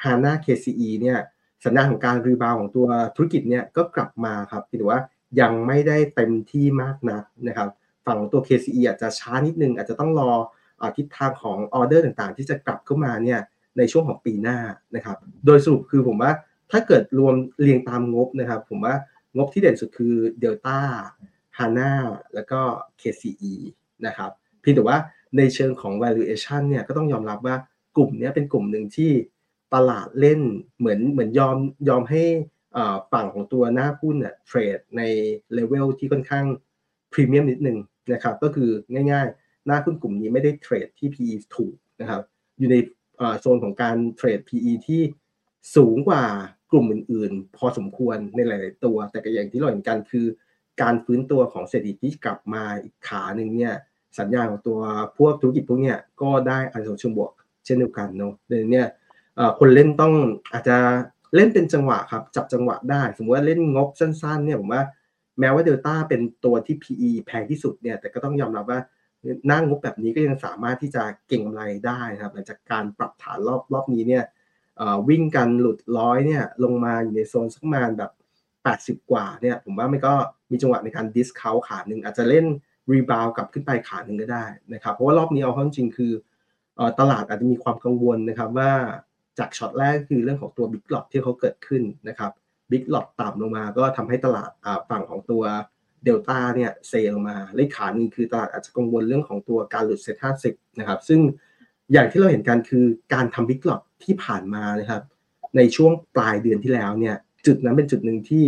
HANA KCE เนี่ยสัญญาณของการ rebound ของตัวธุรกิจเนี่ยก็กลับมาครับถือว่ายังไม่ได้เต็มที่มากนักนะครับ ฝั่งตัว KCE อาจจะช้านิดนึงอาจจะต้องรอทิศทางของออเดอร์ต่างๆ ที่จะกลับเข้ามาเนี่ยในช่วงของปีหน้านะครับ โดยสรุปคือผมว่าถ้าเกิดรวมเรียงตามงบนะครับ ผมว่างบที่เด่นสุดคือ Delta HANA แล้วก็ KCE นะครับเพียงแต่ว่าในเชิงของ valuation เนี่ยก็ต้องยอมรับว่ากลุ่มนี้เป็นกลุ่มหนึ่งที่ตลาดเล่นเหมือนเหมือนยอมยอมให้ฝั่งของตัวหน้าหุ้นเนี่ยเทรดในเลเวลที่ค่อนข้าง พรีเมียมนิดนึงนะครับก็คือง่ายๆ หน้าหุ้นกลุ่มนี้ไม่ได้เทรดที่ PE ถูกนะครับอยู่ในโซนของการเทรด PE ที่สูงกว่ากลุ่มอื่นๆ พอสมควรในหลาย ๆ ตัว แต่ก็อย่างที่เราเห็นกันคือ การฟื้นตัวของเศรษฐกิจที่กลับมาอีกขาหนึ่งเนี่ยสัญญาณของตัวพวกธุรกิจพวกเนี้ยก็ได้อันสมชิงบวกเช่นเดียวกันเนาะเดี๋ยวนี้คนเล่นต้องอาจจะเล่นเป็นจังหวะครับจับจังหวะได้ สมมติว่าเล่นงบสั้นๆเนี่ยผมว่า แม้ว่าเดลต้าเป็นตัวที่ PE แพงที่สุดเนี่ยแต่ก็ต้องยอมรับว่านั่งงบแบบนี้ก็ยังสามารถที่จะเก่งกำไรได้ครับหลังจากการปรับฐานรอบรอบนี้เนี่ยวิ่งกันหลุดร้อยเนี่ยลงมาอยู่ในโซนสักประมาณแบบ 80 กว่าเนี่ยผมว่าไม่ก็มีจังหวะในการ discount ขาหนึ่งอาจจะเล่น rebound กลับขึ้นไปขาหนึ่งก็ได้นะครับเพราะว่ารอบนี้เอาเข้าจริงคือตลาดอาจจะมีความกังวลนะครับว่าจากช็อตแรกคือเรื่องของตัว big lot ที่เขาเกิดขึ้นนะครับ big lot ต่ำลงมา ก็ทำให้ตลาดฝั่งของตัวเดลต้าเนี่ยเซลงมาเลขขาหนึ่งคือตลาดอาจจะกังวลเรื่องของตัวการหลุดเซ็ตห้าสิบนะครับซึ่งอย่างที่เราเห็นกันคือการทำ big lot ที่ผ่านมานะครับในช่วงปลายเดือนที่แล้วเนี่ยจุดนั้นเป็นจุดหนึ่งที่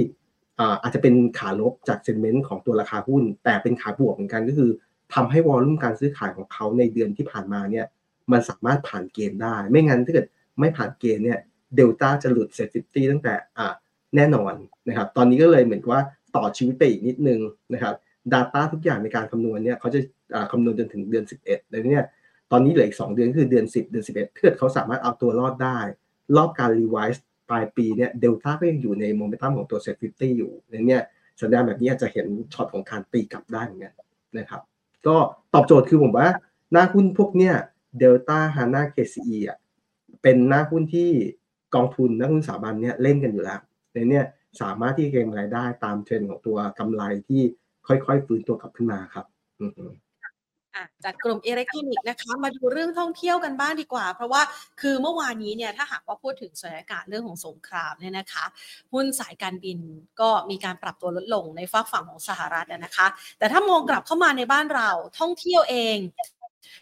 อาจจะเป็นขาลบจาก sentiment ของตัวราคาหุ้น แต่เป็นขาบวกเหมือนกันก็คือทำให้ volume การซื้อขายของเขาในเดือนที่ผ่านมาเนี่ยมันสามารถผ่านเกณฑ์ได้ ไม่งั้นถ้าเกิดไม่ผ่านเกณฑ์เนี่ยเดลต้าจะหลุด SET fifty ตั้งแต่ แน่นอนนะครับ ตอนนี้ก็เลยเหมือนว่าต่อชีวิตไปอีกนิดนึงนะครับ Data ทุกอย่างในการคำนวณเนี่ยเขาจะคำนวณจนถึงเดือน 11เลยเนี่ยตอนนี้เหลืออีก 2 เดือนคือเดือน 10 เดือน 11เพื่อเขาสามารถเอาตัวรอดได้ รอบการ revise ปลายปีเนี่ยเดลต้าก็ยังอยู่ในโมเมนตัมของตัว SET fifty อยู่เนี่ยสัญญาณแบบนี้อาจจะเห็นช็อตของการตีกลับได้เหมือนกันนะครับ ก็ตอบโจทย์คือผมว่า หน้าหุ้นพวกเนี้ยเดลต้า HANA KCE เป็นหน้าหุ้นที่กองทุนนักลงทุนสถาบันเนี่ยเล่นกันอยู่แล้ว ในนี้สามารถที่เก็งรายได้ตามเทรนด์ของตัวกำไรที่ค่อยๆฟื้นตัวกลับขึ้นมาครับจากกลุ่มอิเล็กทรอนิกส์นะคะมาดูเรื่องท่องเที่ยวกันบ้างดีกว่า เพราะว่าคือเมื่อวานนี้เนี่ยถ้าหากว่าพูดถึงสถานการณ์เรื่องของสงครามเนี่ยนะคะหุ้นสายการบินก็มีการปรับตัวลดลงในฝั่งฝั่งของสหรัฐนะคะ แต่ถ้ามองกลับเข้ามาในบ้านเราท่องเที่ยวเอง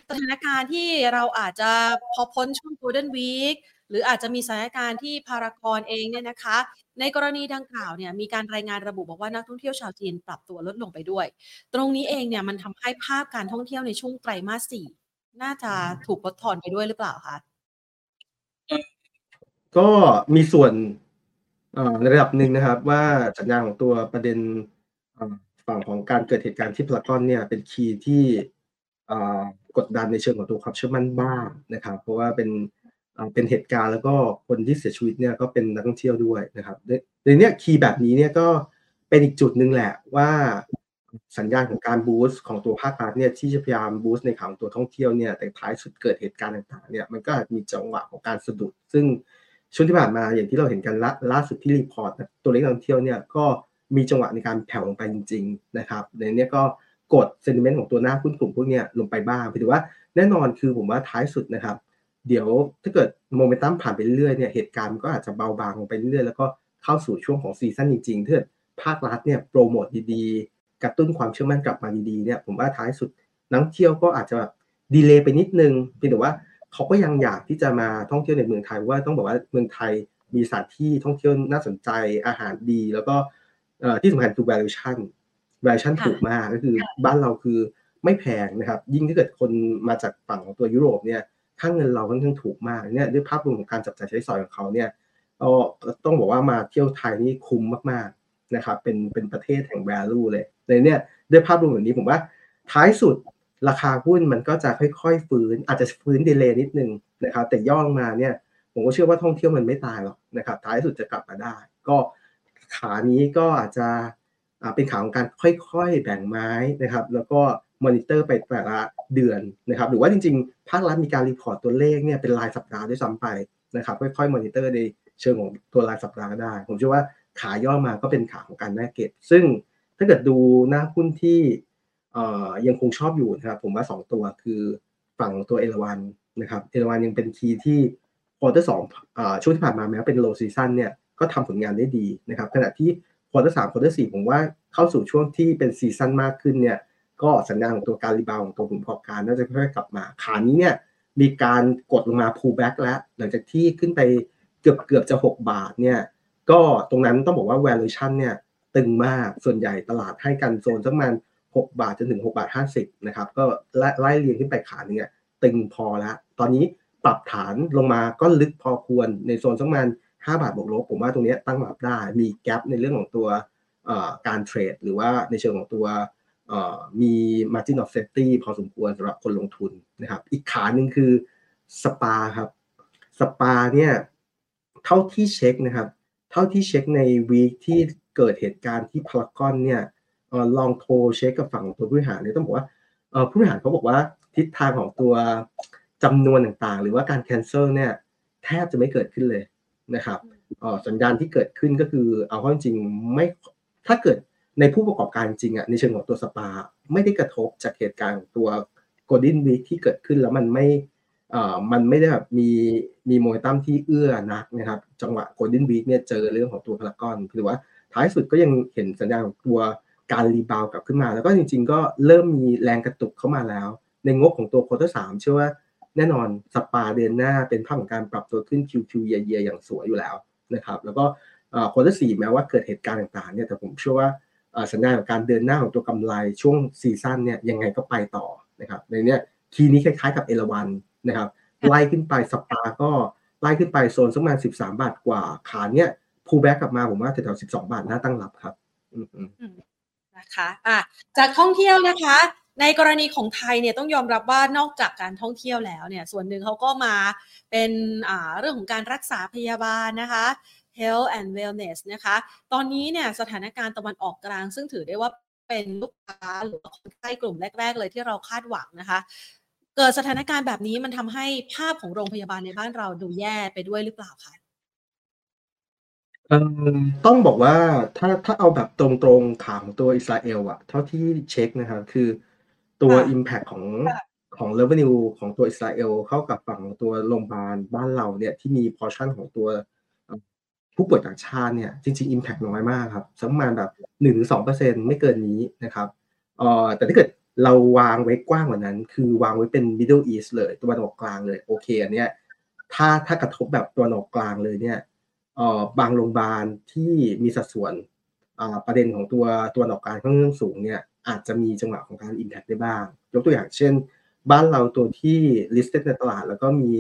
สถานการณ์ที่เราอาจจะพอพ้นช่วง Golden Week หรืออาจจะมีสถานการณ์ที่พารากอนเองเนี่ยนะคะ ในกรณีดังกล่าวเนี่ยมีการรายงานระบุบอกว่านักท่องเที่ยวชาวจีนปรับตัวลดลงไปด้วย ตรงนี้เองเนี่ยมันทำให้ภาพการท่องเที่ยวในช่วงไตรมาสสี่น่าจะถูกลดทอนไปด้วยหรือเปล่าคะก็มีส่วนในระดับหนึ่งนะครับ ว่าสัญญาณของตัวประเด็นฝั่งของการเกิดเหตุการณ์ที่พลากอนเนี่ยเป็นคีย์ที่กดดันในเชิงของตัวความเชื่อมั่นบ้างนะครับ เพราะว่าเป็น เป็นเหตุการณ์แล้วก็คนที่เสียชีวิตเนี่ยก็เป็นนักท่องเที่ยวด้วยนะครับในเนี้ยคีย์แบบนี้เนี่ยก็เป็นอีกจุดหนึ่งแหละว่าสัญญาณของการบูสต์ของตัวภาครัฐเนี่ยที่จะพยายามบูสต์ในข่าวตัวท่องเที่ยวเนี่ยแต่ท้ายสุดเกิดเหตุการณ์ต่างๆเนี่ยมันก็อาจมีจังหวะของการสะดุด ซึ่งช่วงที่ผ่านมาอย่างที่เราเห็นกันล่าลาสุดที่ report ตัวเลขท่องเที่ยวเนี่ยก็มีจังหวะในการแผ่วลงไปจริง ๆ นะครับในนี้ก็กด sentiment ของตัวหน้าหุ้นกลุ่มพวกนี้ลงไปบ้างถือว่าแน่นอนคือผมว่าท้ายสุดนะครับ เดี๋ยวถ้าเกิดโมเมนตัมผ่านไปเรื่อยๆเนี่ยเหตุการณ์ก็อาจจะเบาบางลงไปเรื่อยๆแล้วก็เข้าสู่ช่วงของ season จริงๆถ้าภาครัฐเนี่ยโปรโมทดีๆ กระตุ้นความเชื่อมั่นกลับมาดีๆเนี่ยผมว่าท้ายสุดนักท่องเที่ยวก็อาจจะแบบดีเลย์ไปนิดนึงเพียงแต่ว่าเขาก็ยังอยากที่จะมาท่องเที่ยวในเมืองไทยว่าต้องบอกว่าเมืองไทยมีสถานที่ท่องเที่ยวน่าสนใจอาหารดี แล้วก็ที่สำคัญคือ valuation valuation ถูกมากก็คือบ้านเราคือไม่แพงนะครับ ยิ่งถ้าเกิดคนมาจากฝั่งของตัวยุโรปเนี่ย ค่าเงินเราค่อนข้างถูกมากเนี่ยด้วยภาพรวมของการจับจ่ายใช้สอยของเขาเนี่ยก็ต้องบอกว่ามาเที่ยวไทยนี่คุ้มมากๆนะครับเป็นเป็นประเทศแห่ง value เลยในเนี่ยด้วยภาพรวมแบบนี้ผมว่าท้ายสุดราคาหุ้นมันก็จะค่อย ๆ ฟื้น อาจจะฟื้น delay นิดนึงนะครับแต่ย่อลงมาเนี่ยผมก็เชื่อว่าท่องเที่ยวมันไม่ตายหรอกนะครับท้ายสุดจะกลับมาได้ ก็ขานี้ก็อาจจะเป็นขาของการค่อยๆแบ่งไม้นะครับ แล้วก็ มอนิเตอร์ไปแต่ละเดือนนะครับ หรือว่าจริงๆ ภาครัฐมีการ report ตัวเลขเนี่ยเป็นรายสัปดาห์ด้วยซ้ำไปนะครับ ค่อยๆมอนิเตอร์ในเชิงของตัวรายสัปดาห์ได้ ผมเชื่อว่าขาย่อมาก็เป็นขาของการแบ่งเก็บ ซึ่งถ้าเกิดดูหน้าหุ้นที่ยังคงชอบอยู่นะครับผมว่า 2 ตัวคือฝั่งตัวเอราวันนะครับเอราวันยังเป็น key ที่ quarter สองช่วงที่ผ่านมาแม้เป็น low season เนี่ยก็ทำผลงานได้ดีนะครับขณะที่ quarter สาม quarter สี่ผมว่าเข้าสู่ช่วงที่เป็น season มากขึ้นเนี่ย ก็สัญญาณของตัวการ rebound ของตัวผลประกอบการน่าจะค่อยๆกลับมาขานี้เนี่ยมีการกดลงมา pull back แล้ว หลังจากที่ขึ้นไปเกือบเกือบจะ 6 บาทเนี่ยก็ตรงนั้นต้องบอกว่า valuation เนี่ยตึงมากส่วนใหญ่ตลาดให้กันโซนสักประมาณ6บาทจนถึง6บาท50นะครับก็ไล่เรียงขึ้นไปขานึงเนี่ยตึงพอแล้ว ตอนนี้ปรับฐานลงมาก็ลึกพอควรในโซนสักประมาณ5บาทบวกลบผมว่าตรงนี้ตั้งรับได้มีแกลบในเรื่องของตัวการเทรดหรือว่าในเชิงของตัว มี margin of safety พอสมควรสำหรับคนลงทุนนะครับ อีกขาหนึ่งคือสปาครับสปาเนี่ยเท่าที่เช็คนะครับ เท่าที่เช็คใน week ที่เกิดเหตุการณ์ที่พารากอนเนี่ยลองโทรเช็คกับฝั่งตัวผู้บริหารเนี่ยต้องบอกว่าผู้บริหารเขาบอกว่าทิศทางของตัวจำนวนต่างๆ หรือว่าการ cancel เนี่ยแทบจะไม่เกิดขึ้นเลยนะครับสัญญาณที่เกิดขึ้นก็คือเอาเข้าจริงไม่ถ้าเกิด ในผู้ประกอบการจริงอะในเชิงของตัวสปา ไม่ได้กระทบจากเหตุการณ์ของตัว Golden Week ที่เกิดขึ้นแล้วมันไม่เอ่ามันไม่ได้แบบมีมีโมเมนตัมที่เอื้อนักนะครับจังหวะ Golden Week เนี่ยเจอเรื่องของตัวพารากอนหรือว่าท้ายสุดก็ยังเห็นสัญญาณของตัวการ rebound กลับขึ้นมา แล้วก็จริง ๆ ก็เริ่มมีแรงกระตุกเข้ามาแล้ว ในงบของตัว quarter สามเชื่อว่าแน่นอนสปาเดือนหน้าเป็นภาพของการปรับตัวขึ้น QQ เยียอย่างสวยอยู่แล้วนะครับ แล้วก็ quarter สี่แม้ว่าเกิดเหตุการณ์ต่างๆเนี่ยแต่ผมเชื่อว่า สัญญาณของการเดินหน้าของตัวกำไรช่วงซีซั่นเนี่ยยังไงก็ไปต่อนะครับในนี้ทีนี้คล้ายๆกับเอราวันนะครับไล่ขึ้นไปสปาก็ไล่ขึ้นไปโซนสักประมาณสิบสามบาทกว่าขาเนี้ยพูแบ็กกลับมาผมว่าแถวๆสิบสองบาทน่าตั้งรับครับนะคะอะจากท่องเที่ยวนะคะ ในกรณีของไทยเนี่ยต้องยอมรับว่านอกจากการท่องเที่ยวแล้วเนี่ยส่วนหนึ่งเขาก็มาเป็นอ่าเรื่องของการรักษาพยาบาลนะคะ health and wellness นะคะ ตอนนี้เนี่ยสถานการณ์ตะวันออกกลาง ซึ่งถือได้ว่าเป็นลูกค้าหรือคนไข้กลุ่มแรก ๆ เลยที่เราคาดหวังนะคะเกิดสถานการณ์แบบนี้มันทำให้ภาพของโรงพยาบาลในบ้านเราดูแย่ไปด้วยหรือเปล่าคะต้องบอกว่าถ้าถ้าเอาแบบตรงๆถามตัวอิสราเอลอะเท่าที่เช็คนะครับคือตัว Impact ของของ Revenue ของตัวอิสราเอลเข้ากับฝั่งตัวโรงพยาบาลบ้านเราเนี่ยที่มีพอชั่นของตัว ผู้ป่วยต่างชาติเนี่ยจริงๆ Impact น้อยมากครับสักประมาณแบบ1-2%ไม่เกินนี้นะครับเอ่อแต่ถ้าเกิดเราวางไว้กว้างกว่านั้น คือวางไว้เป็น Middle East เลยตัวตะวันออกกลางเลยโอเคอันเนี้ยถ้าถ้ากระทบแบบตัวตะวันออกกลางเลยเนี่ยบางโรงพยาบาลที่มีสัดส่วนประเด็นของตัวตัวดอกกลารค่อนข้างสูงเนี่ยอาจจะมีจังหวะของการ impact ได้บ้าง ยกตัวอย่างเช่น บ้านเราตัวที่ listed ในตลาด แล้วก็มี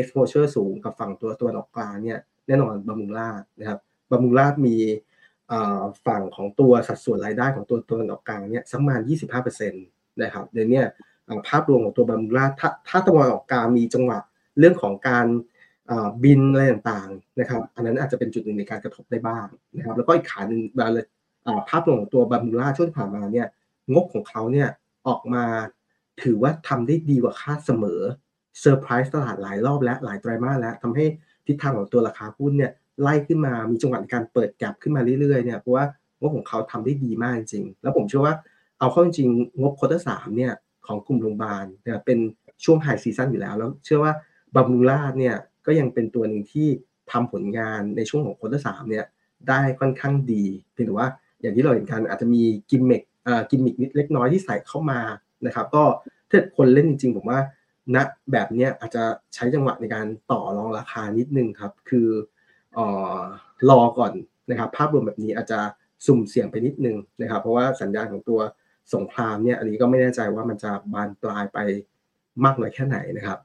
exposure สูงกับฝั่งตัวตัวดอกกลางเนี่ย แน่นอนบำรุงราชนะครับบำรุงราชมีฝั่งของตัวสัดส่วนรายได้ของตัวตัวดอกกลางเนี่ยสักประมาณ 25%นะครับเดี๋ยวนี้ภาพรวมของตัวบำรุงราชถ้าถ้าตะวันออกกลางมีจังหวะเรื่องของการบินอะไรต่างๆนะครับ อันนั้นอาจจะเป็นจุดหนึ่งในการกระทบได้บ้างนะครับ แล้วก็อีกขาหนึ่งภาพรวมของตัวบัมบูล่าช่วงผ่านมาเนี่ยงบของเขาเนี่ยออกมาถือว่าทำได้ดีกว่าคาดเสมอเซอร์ไพรส์ตลาดหลายรอบแล้วหลายไตรมาสแล้วทำให้ ทิศทางของตัวราคาหุ้นเนี่ยไล่ขึ้นมามีจังหวะในการเปิด gap ขึ้นมาเรื่อยๆเนี่ยเพราะว่างบของเขาทำได้ดีมากจริง แล้วผมเชื่อว่าเอาเข้าจริงงบ quarter สามเนี่ยของกลุ่มโรงพยาบาลเนี่ยเป็นช่วง high season อยู่แล้ว แล้วเชื่อว่าบำรุงราษฎร์เนี่ยก็ยังเป็นตัวหนึ่งที่ทำผลงานในช่วงของ quarter สามเนี่ยได้ค่อนข้างดีเพียงแต่ว่าอย่างที่เราเห็นกันอาจจะมีกิมเมกเอ่อกิมมิกนิดเล็กน้อยที่ใส่เข้ามานะครับก็ถ้าคนเล่นจริงๆผมว่า ณแบบเนี้ยอาจจะใช้จังหวะในการต่อรองราคานิดนึงครับ คือออรอก่อนนะครับ ภาพรวมแบบนี้อาจจะสุ่มเสี่ยงไปนิดนึงนะครับ เพราะว่าสัญญาณของตัวสงครามเนี่ย อันนี้ก็ไม่แน่ใจว่ามันจะบานปลายไปมากน้อยแค่ไหนนะครับ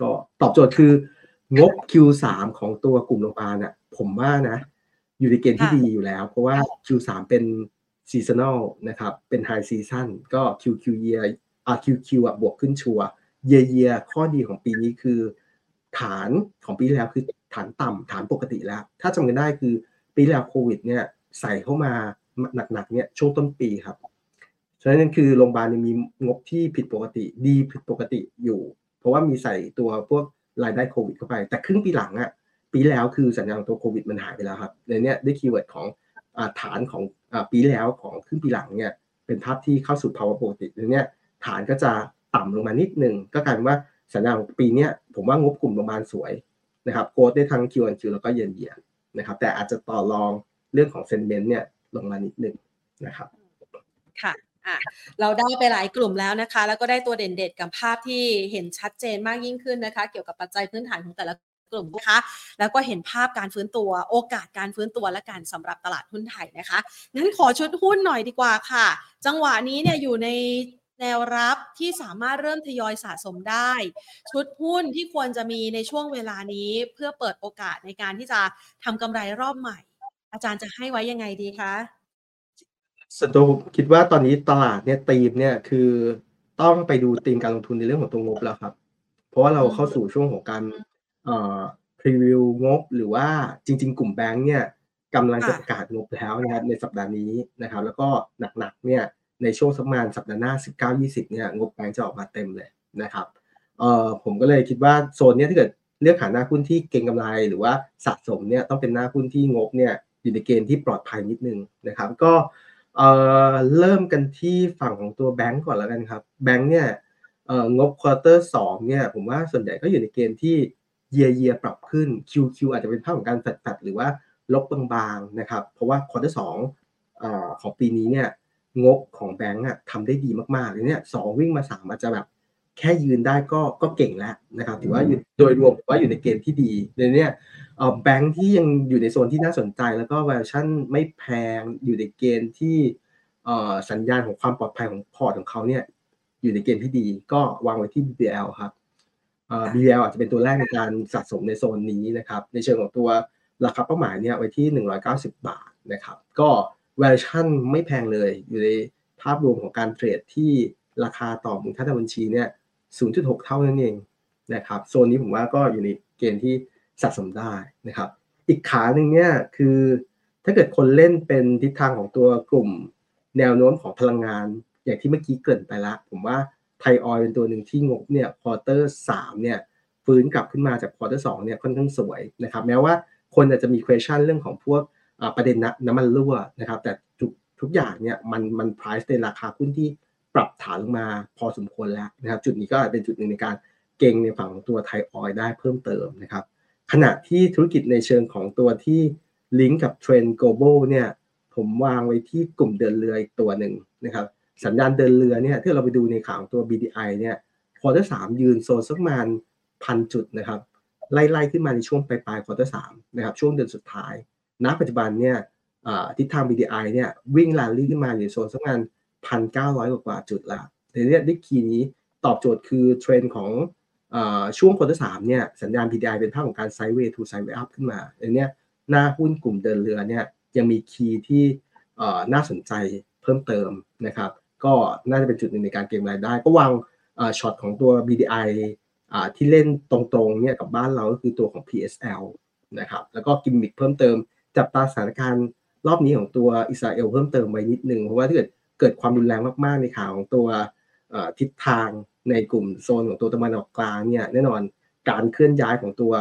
ก็ตอบโจทย์คืองบ Q3 ของตัวกลุ่มโรงพยาบาลน่ะผมว่านะ อยู่ในเกณฑ์ที่ดีอยู่แล้ว เพราะว่า Q3 เป็นซีซัน a ลนะครับ เป็น high season ก็ QQ year อ่า QQ อะบวกขึ้นชัวเยีย เยียข้อดีของปีนี้คือ ฐานของปีแล้วคือฐานต่ำฐานปกติแล้ว ถ้าจำกันได้คือปีแล้วโควิดเนี่ยใส่เข้ามาหนักๆเนี่ยช่วงต้นปีครับฉะนั้นคือโรงพยาบาลมีงบที่ผิดปกติดีผิดปกติอยู่ เพราะว่ามีใส่ตัวพวกรายได้โควิดเข้าไป แต่ครึ่งปีหลังอะปีแล้วคือสัญญาณตัวโควิดมันหายไปแล้วครับในเนี้ยด้วย keyword ของอาฐานของอปีแล้วของครึ่งปีหลังเนี่ยเป็นภาพที่เข้าสู่ภาวะปกติในเนี้ยฐานก็จะ ต่ำลงมานิดนึง ก็กลายเป็นว่าสัญญาณของปีนี้ผมว่างบกลุ่มโรงพยาบาลสวยนะครับ growth ได้ทั้ง Q on Q แล้วก็เย็นเยียนนะครับ แต่อาจจะต่อรองเรื่องของ sentiment เนี่ยลงมานิดนึงนะครับค่ะอะ เราได้ไปหลายกลุ่มแล้วนะคะ แล้วก็ได้ตัวเด่นๆกับภาพที่เห็นชัดเจนมากยิ่งขึ้นนะคะ เกี่ยวกับปัจจัยพื้นฐานของแต่ละกลุ่มนะคะ แล้วก็เห็นภาพการฟื้นตัว โอกาสการฟื้นตัวและการสำหรับตลาดหุ้นไทยนะคะ งั้นขอชุดหุ้นหน่อยดีกว่าค่ะ จังหวะนี้เนี่ยอยู่ใน แนวรับที่สามารถเริ่มทยอยสะสมได้ ชุดหุ้นที่ควรจะมีในช่วงเวลานี้เพื่อเปิดโอกาสในการที่จะทำกำไรรอบใหม่ อาจารย์จะให้ไว้ยังไงดีคะส่วนตัวผมคิดว่าตอนนี้ตลาดเนี่ยธีมเนี่ยคือต้องไปดูธีมการลงทุนในเรื่องของตัวงบแล้วครับ เพราะว่าเราเข้าสู่ช่วงของการเอ่อพรีวิวงบหรือว่าจริง ๆ กลุ่มแบงก์เนี่ยกำลังจะประกาศงบแล้วนะครับในสัปดาห์นี้นะครับ แล้วก็หนักๆเนี่ย ในช่วงสักประมาณสัปดาห์หน้า 19-20 เนี่ยงบแบงก์จะออกมาเต็มเลยนะครับเอ่อผมก็เลยคิดว่าโซนเนี้ยถ้าเกิดเลือกหาหน้าหุ้นที่เก็งกำไรหรือว่าสะสมเนี่ยต้องเป็นหน้าหุ้นที่งบเนี่ยอยู่ในเกณฑ์ที่ปลอดภัยนิดนึงนะครับ ก็เอ่อเริ่มกันที่ฝั่งของตัวแบงก์ก่อนแล้วกันครับแบงก์เนี่ยเอ่องบ quarter สองเนี่ยผมว่าส่วนใหญ่ก็อยู่ในเกณฑ์ที่เยียเยียปรับขึ้น QQ อาจจะเป็นภาพของการแฟดๆหรือว่าลบบางๆนะครับเพราะว่า quarter สองของปีนี้เนี่ย งบของแบงก์อะทำได้ดีมากๆเลยเนี่ยสองวิ่งมาสามอาจจะแบบแค่ยืนได้ก็ก็เก่งแล้วนะครับถือว่าอยู่โดยรวมผมว่าอยู่ในเกณฑ์ที่ดีเลยเนี่ยเอ่อแบงค์ที่ยังอยู่ในโซนที่น่าสนใจแล้วก็ valuation ไม่แพงอยู่ในเกณฑ์ที่เอ่อสัญญาณของความปลอดภัยของพอร์ตของเขาเนี่ยอยู่ในเกณฑ์ที่ดี ก็วางไว้ที่ BBL ครับเอ่อ BBL อาจจะเป็นตัวแรกในการสะสมในโซนนี้นะครับ ในเชิงของตัวราคาเป้าหมายเนี่ยไว้ที่ 190 บาทนะครับ ก็ valuation ไม่แพงเลย อยู่ในภาพรวมของการ trade ที่ราคาต่อมูลค่าทางบัญชีเนี่ย 0.6 เท่านั้นเองนะครับ โซนนี้ผมว่าก็อยู่ในเกณฑ์ที่สะสมได้นะครับ อีกขาหนึ่งเนี่ยคือถ้าเกิดคนเล่นเป็นทิศทางของตัวกลุ่มแนวโน้มของพลังงาน อย่างที่เมื่อกี้เกริ่นไปละ ผมว่าไทยออยล์เป็นตัวหนึ่งที่งบเนี่ย quarter สามเนี่ยฟื้นกลับขึ้นมาจาก quarter สองเนี่ยค่อนข้างสวยนะครับ แม้ว่าคนอาจจะมี question เรื่องของพวก ประเด็นน้ำมันรั่วนะครับ แต่ทุกทุกอย่างเนี่ยมันมัน price ในราคาหุ้นที่ปรับฐานลงมาพอสมควรแล้วนะครับ จุดนี้ก็อาจเป็นจุดหนึ่งในการเก็งในฝั่งของตัวไทยออยล์ได้เพิ่มเติมนะครับ ขณะที่ธุรกิจในเชิงของตัวที่ลิงก์กับ trend global เนี่ยผมวางไว้ที่กลุ่มเดินเรืออีกตัวหนึ่งนะครับ สัญญาณเดินเรือเนี่ยที่เราไปดูในข่าวตัว BDI เนี่ย quarter สามยืนโซนสักประมาณพันจุดนะครับ ไล่ๆขึ้นมาในช่วงปลายปลาย quarter สามนะครับช่วงเดือนสุดท้าย ณปัจจุบันเนี่ยทิศทาง BDI เนี่ยวิ่งลนลี่ขึ้นมาอยู่โซนสักประมาณพันเก้าร้อยกว่าจุดละในเนี้ยดิ key นี้ตอบโจทย์คือเทรนด์ของอช่วง quarter สามเนี่ยสัญญาณ BDI เป็นภาพของการ sideway to sideway up ขึ้นมาในเนี้ยหน้าหุ้นกลุ่มเดินเรือเนี่ยยังมี key ที่น่าสนใจเพิ่มเติมนะครับก็น่าจะเป็นจุดหนึ่งในการเก็งรายได้ ก็วางช็อตของตัว BDI ที่เล่นตรงๆเนี่ยกับบ้านเราก็คือตัวของ PSL นะครับแล้วก็กิมมิคเพิ่มเติม จับตาสถานการณ์รอบนี้ของตัวอิสราเอลเพิ่มเติมไว้นิดนึงเพราะว่าถ้าเกิดเกิดความรุนแรงมากๆในข่าวของตัวทิศทางในกลุ่มโซนของตัวตะวันออกกลางเนี่ยแน่นอนการเคลื่อนย้ายของตัว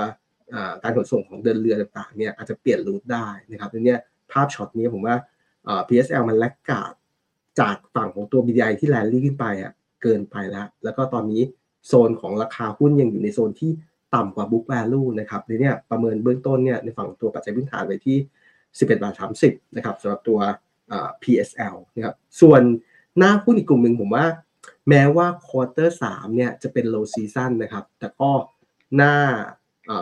การขนส่งของเดินเรือต่างๆเนี่ยอาจจะเปลี่ยน route ได้นะครับดังนี้ภาพช็อตนี้ผมว่า PSL มัน laggardจากฝั่งของตัว BDI ที่ run ขึ้นไปอะเกินไปแล้ว แล้วก็ตอนนี้โซนของราคาหุ้นยังอยู่ในโซนที่ ต่ำกว่า book value นะครับในนี้ประเมินเบื้องต้นเนี่ยในฝั่งตัวปัจจัยพื้นฐานไว้ที่ 11บาท30นะครับสำหรับตัว PSL นะครับส่วนหน้าหุ้นอีกกลุ่มหนึ่งผมว่า แม้ว่าควอเตอร์สามเนี่ยจะเป็น low season นะครับแต่ก็หน้า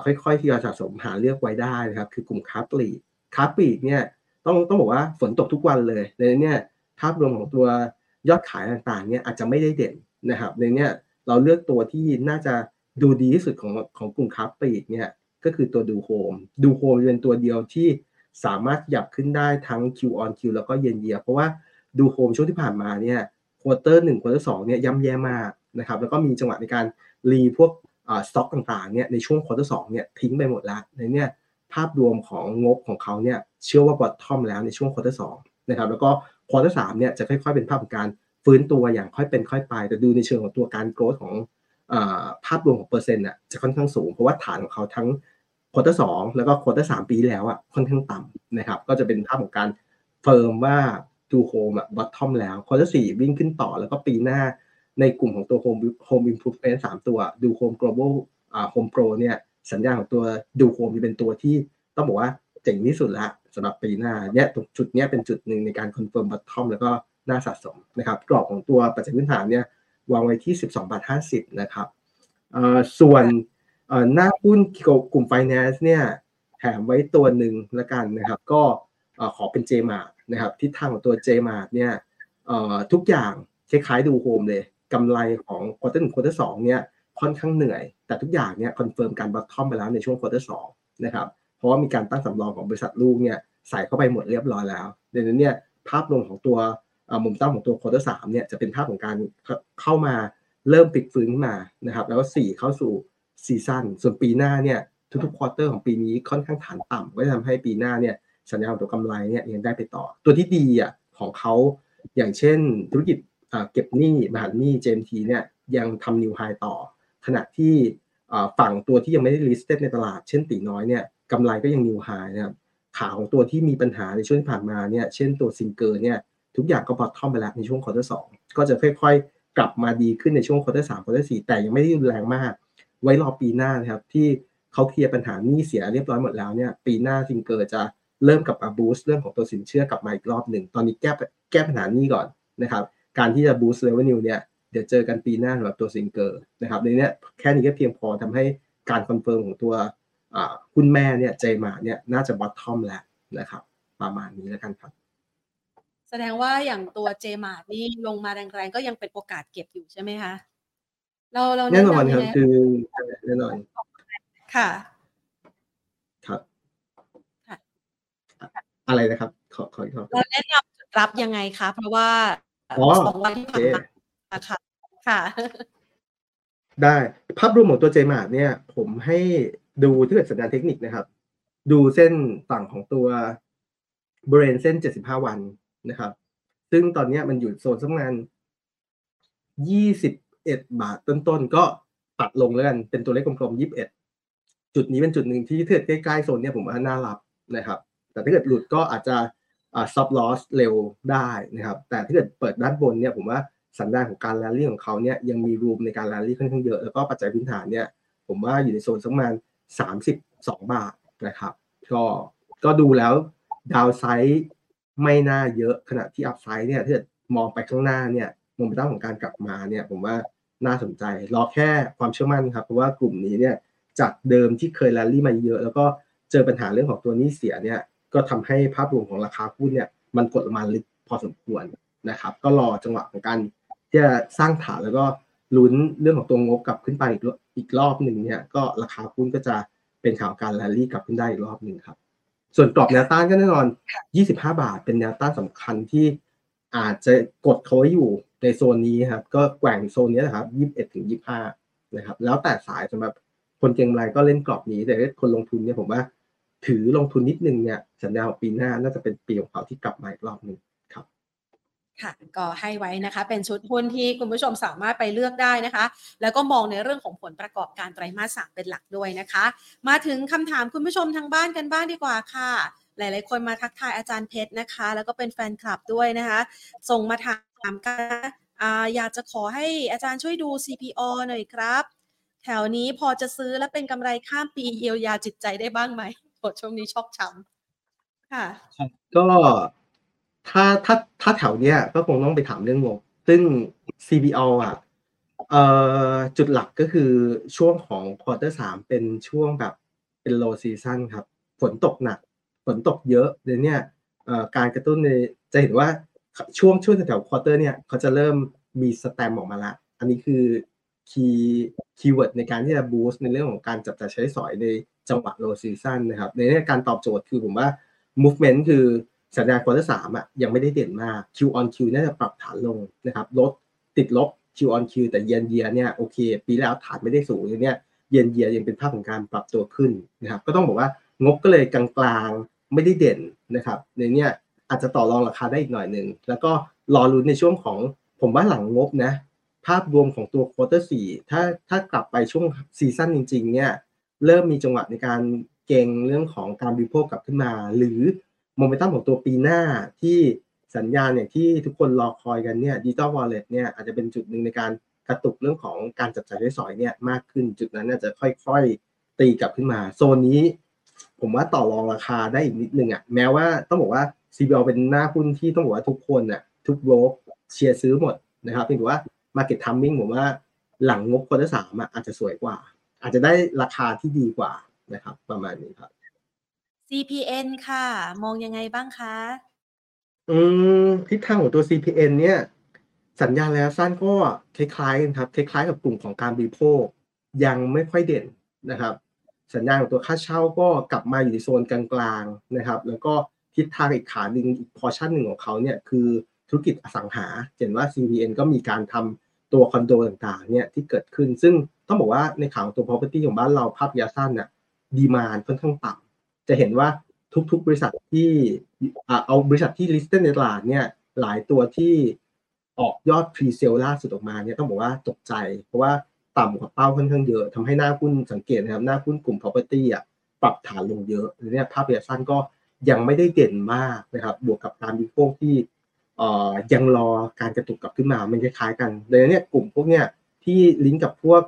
ค่อยๆที่จะสะสมหาเลือกไว้ได้นะครับคือกลุ่มค้าปลีกค้าปลีกเนี่ยต้องต้องบอกว่าฝนตกทุกวันเลยในนี้ภาพรวมของตัวยอดขายต่างๆเนี่ยอาจจะไม่ได้เด่นนะครับในนี้เราเลือกตัวที่น่าจะ ดูดีที่สุดของของกลุ่มค้าปลีกเนี่ยก็คือตัวดูโฮมดูโฮมเป็นตัวเดียวที่สามารถขยับขึ้นได้ทั้ง Q on Q แล้วก็เยนเยียเพราะว่าดูโฮมช่วงที่ผ่านมาเนี่ย quarter หนึ่ง quarter สองเนี่ยย่ำแย่มากนะครับแล้วก็มีจังหวะในการรีพวกสต็อกต่างๆเนี่ยในช่วง quarter สองเนี่ยทิ้งไปหมดแล้วในเนี่ยภาพรวมของงบของเขาเนี่ยเชื่อว่า bottom แล้วในช่วง quarter สองนะครับแล้วก็ quarter สามเนี่ยจะค่อยๆเป็นภาพของการฟื้นตัวอย่างค่อยเป็นค่อยไป แต่ดูในเชิงของตัวการ growth ของ ภาพรวมของเปอร์เซ็นต์อะจะค่อนข้างสูง เพราะว่าฐานของเขาทั้ง quarter สองแล้วก็ quarter สามปีแล้วอะค่อนข้างต่ำนะครับ ก็จะเป็นภาพของการ firm ว่าดูโฮมอะ bottom แล้ว quarter สี่วิ่งขึ้นต่อแล้วก็ปีหน้าในกลุ่มของตัว home home improvement สามตัวดูโฮม Global อ่าโฮมโปรเนี่ยสัญญาณของตัวดูโฮมจะเป็นตัวที่ต้องบอกว่าเจ๋งที่สุดละสำหรับปีหน้าเนี่ยตรงจุดเนี้ยเป็นจุดหนึ่งในการ confirm bottom แล้วก็น่าสะสมนะครับกรอบของตัวปัจจัยพื้นฐานเนี่ย วางไว้ที่ 12บาท50 นะครับส่วนหน้าหุ้นกลุ่ม Finance เนี่ยแถมไว้ตัวหนึ่งแล้วกันนะครับ ก็ขอเป็น JMart นะครับทิศทางของตัว JMart เนี่ยทุกอย่างคล้ายๆดูโฮมเลยกำไรของ quarter หนึ่ง quarter สองเนี่ยค่อนข้างเหนื่อย แต่ทุกอย่างเนี่ย confirm การ bottom ไปแล้วในช่วง quarter สองนะครับเพราะว่ามีการตั้งสำรองของบริษัทลูกเนี่ยใส่เข้าไปหมดเรียบร้อยแล้วดังนั้นเนี่ยภาพรวมของตัว มุมตั้งของตัว quarter สามเนี่ยจะเป็นภาพของการเข้ามาเริ่มพลิกฟื้นมานะครับแล้วก็สี่เข้าสู่ season ส่วนปีหน้าเนี่ยทุกๆ quarter ของปีนี้ค่อนข้างฐานต่ำก็จะทำให้ปีหน้าเนี่ยสัญญาณของตัวกำไรเนี่ยยังได้ไปต่อ ตัวที่ดีอะของเขาอย่างเช่นธุรกิจเก็บหนี้บริหารหนี้ JMT เนี่ยยังทำ new high ต่อ ขณะที่ฝั่งตัวที่ยังไม่ได้ list ในตลาด เช่นตีน้อยเนี่ยกำไรก็ยัง new high นะครับขาของตัวที่มีปัญหาในช่วงที่ผ่านมาเนี่ยเช่นตัวซิงเกอร์เนี่ย ทุกอย่างก็ bottom ไปแล้วในช่วง quarter สองก็จะค่อยๆ กลับมาดีขึ้นในช่วง quarter สาม quarter สี่แต่ยังไม่ได้รุนแรงมาก ไว้รอปีหน้านะครับที่เขา clear ปัญหาหนี้เสียเรียบร้อยหมดแล้วเนี่ยปีหน้าซิงเกอร์จะเริ่มกลับมา boost เรื่องของตัวสินเชื่อกลับมาอีกรอบหนึ่งตอนนี้แก้แก้ปัญหานี้ก่อนนะครับการที่จะ boost revenue เนี่ยเดี๋ยวเจอกันปีหน้าสำหรับตัวซิงเกอร์นะครับในนี้แค่นี้ก็เพียงพอทำให้การ confirm ของตัวหุ้นแม่เนี่ยเจมาเนี่ยน่าจะ bottom แล้วนะครับประมาณนี้แล้วกันครับ แสดงว่าอย่างตัว JMart นี่ลงมาแรงๆก็ยังเป็นโอกาสเก็บอยู่ใช่ไหมคะ เราเราแน่นอนครับคือแน่นอน ค่ะครับอะไรนะครับ ขอขออีกรอบเราแนะนำจุดรับยังไงคะ เพราะว่าสองวันที่ผ่านมาค่ะค่ะ ได้ภาพรวมของตัวเจมาร์เนี่ย ผมให้ดูที่เกิดสัญญาณเทคนิคนะครับ ดูเส้นฝั่งของตัวบริเวณเส้น 75 วัน นะครับ ซึ่งตอนนี้มันอยู่โซนสักประมาณ21บาทต้นๆ ก็ตัดลงแล้วกันเป็นตัวเลขกลมๆ21จุดนี้เป็นจุดหนึ่งที่เถิดใกล้ๆโซนนี้ผมว่าน่ารับนะครับ แต่ถ้าเกิดหลุดก็อาจจะซับลอสเร็วได้นะครับ แต่ถ้าเกิดเปิดด้านบนเนี่ยผมว่าสัญญาณของการแลลี่ของเขาเนี่ยยังมีรูมในการแลลี่ค่อนข้างเยอะ แล้วก็ปัจจัยพื้นฐานเนี่ยผมว่าอยู่ในโซนสักประมาณ32 บาทนะครับ ก็ก็ดูแล้วดาวไซด์ ไม่น่าเยอะขณะที่อัพไซด์เนี่ยถ้ามองไปข้างหน้าเนี่ยโมเมนตัมของการกลับมาเนี่ยผมว่าน่าสนใจ รอแค่ความเชื่อมั่นครับ เพราะว่ากลุ่มนี้เนี่ยจากเดิมที่เคยแรลลี่มาเยอะ แล้วก็เจอปัญหาเรื่องของตัวนี้เสียเนี่ยก็ทำให้ภาพรวมของราคาหุ้นเนี่ยมันกดลงมาลึกพอสมควรนะครับ ก็รอจังหวะของการที่จะสร้างฐานแล้วก็ลุ้นเรื่องของตัวงบกลับขึ้นไปอีกอีกรอบหนึ่งเนี่ยก็ราคาหุ้นก็จะเป็นข่าวการแรลลี่กลับขึ้นได้อีกรอบหนึ่งครับ ส่วนกรอบแนวต้านก็แน่นอน 25 บาท เป็นแนวต้านสำคัญที่อาจจะกดเขาไว้อยู่ในโซนนี้ครับ ก็แกว่งโซนนี้นะครับ 21ถึง25 นะครับ แล้วแต่สายสำหรับคนเก็งไรก็เล่นกรอบนี้ แต่คนลงทุนเนี่ยผมว่า ถือลงทุนนิดนึงเนี่ยสัญญาปีหน้าน่าจะเป็นปีของเขาที่กลับมาอีกรอบหนึ่ง ค่ะก็ให้ไว้นะคะ เป็นชุดหุ้นที่คุณผู้ชมสามารถไปเลือกได้นะคะ แล้วก็มองในเรื่องของผลประกอบการไตรมาสสามเป็นหลักด้วยนะคะ มาถึงคำถามคุณผู้ชมทางบ้านกันบ้างดีกว่าค่ะ หลาย ๆ คนมาทักทายอาจารย์เพชรนะคะ แล้วก็เป็นแฟนคลับด้วยนะคะ ส่งมาถามกันอยากจะขอให้อาจารย์ช่วยดู CPO หน่อยครับ แถวนี้พอจะซื้อแล้วเป็นกำไรข้ามปีเยียวยาจิตใจได้บ้างไหมโหช่วงนี้ชอกช้ำค่ะ ก็ ถ้าถ้าถ้าแถวเนี้ยก็คงต้องไปถามเรื่องงบ ซึ่ง CPALL อะเอ่อจุดหลักก็คือช่วงของ quarter สามเป็นช่วงแบบเป็น low season ครับ ฝนตกหนัก ฝนตกเยอะเดี๋ยวเนี้ยเอ่อการกระตุ้นในจะเห็นว่าช่วงช่วงแถว quarter เนี่ยเขาจะเริ่มมีแสตมป์ออกมาละ อันนี้คือ key keyword ในการที่จะ boost ในเรื่องของการจับจ่ายใช้สอยในจังหวะ low season นะครับ ในเรื่องการตอบโจทย์คือผมว่า movement คือ สัญญาณ quarter สามอะยังไม่ได้เด่นมาก Q on Q น่าจะปรับฐานลงนะครับลดติดลบ Q on Q แต่เยนเยียเนี่ยโอเค ปีแล้วฐานไม่ได้สูงอย่างเนี้ยเยนเยียยังเป็นภาพของการปรับตัวขึ้นนะครับก็ต้องบอกว่างบก็เลยกลางๆไม่ได้เด่นนะครับในเนี้ยอาจจะต่อรองราคาได้อีกหน่อยหนึ่งแล้วก็รอลุ้นในช่วงของผมว่าหลังงบนะภาพรวมของตัว quarter สี่ถ้าถ้ากลับไปช่วง season จริงๆเนี่ยเริ่มมีจังหวะในการเก็งเรื่องของการบริโภคกลับขึ้นมา หรือ โมเมนตัมของตัวปีหน้าที่สัญญาณเนี่ยที่ทุกคนรอคอยกันเนี่ย digital wallet เนี่ยอาจจะเป็นจุดหนึ่งในการกระตุกเรื่องของการจับจ่ายใช้สอยเนี่ยมากขึ้นจุดนั้นน่าจะค่อยๆ ตีกลับขึ้นมา โซนนี้ ผมว่าต่อรองราคาได้อีกนิดนึงอะแม้ว่าต้องบอกว่า CPALL เป็นหน้าหุ้นที่ต้องบอกว่าทุกคนอะทุกโบรกเชียร์ซื้อหมดนะครับเพียงแต่ว่า market timing ผมว่าหลังงบ quarter สามอะอาจจะสวยกว่า อาจจะได้ราคาที่ดีกว่านะครับ ประมาณนี้ครับ CPN ค่ะ มองยังไงบ้างคะ อืมทิศทางของตัว CPN เนี่ย สัญญาณระยะสั้นก็คล้ายๆกันครับคล้ายๆกับกลุ่มของการบริโภค ยังไม่ค่อยเด่นนะครับ สัญญาณของตัวค่าเช่าก็กลับมาอยู่ในโซนกลางๆนะครับ แล้วก็ทิศทางอีกขาหนึ่งอีกพอชั่นหนึ่งของเขาเนี่ยคือธุรกิจอสังหา เห็นว่า CPN ก็มีการทำตัวคอนโดต่างๆเนี่ยที่เกิดขึ้น ซึ่งต้องบอกว่าในข่าวตัว property ของบ้านเราภาพระยะสั้นน่ะดีมานค่อนข้างต่ำ จะเห็นว่าทุกๆบริษัทที่เอาบริษัทที่ listed ในตลาดเนี่ยหลายตัวที่ออกยอด pre sale ล่าสุดออกมาเนี่ยต้องบอกว่าตกใจ เพราะว่าต่ำกว่าเป้าค่อนข้างเยอะทำให้หน้าหุ้นสังเกตนะครับหน้าหุ้นกลุ่ม property อะปรับฐานลงเยอะเนี่ยภาพระยะสั้นก็ยังไม่ได้เด่นมากนะครับ บวกกับการบริโภคที่เอ่อยังรอการกระตุกกลับขึ้นมา มันคล้ายๆกันเลยเนี่ยกลุ่มพวกเนี้ยที่ลิงก์กับพวก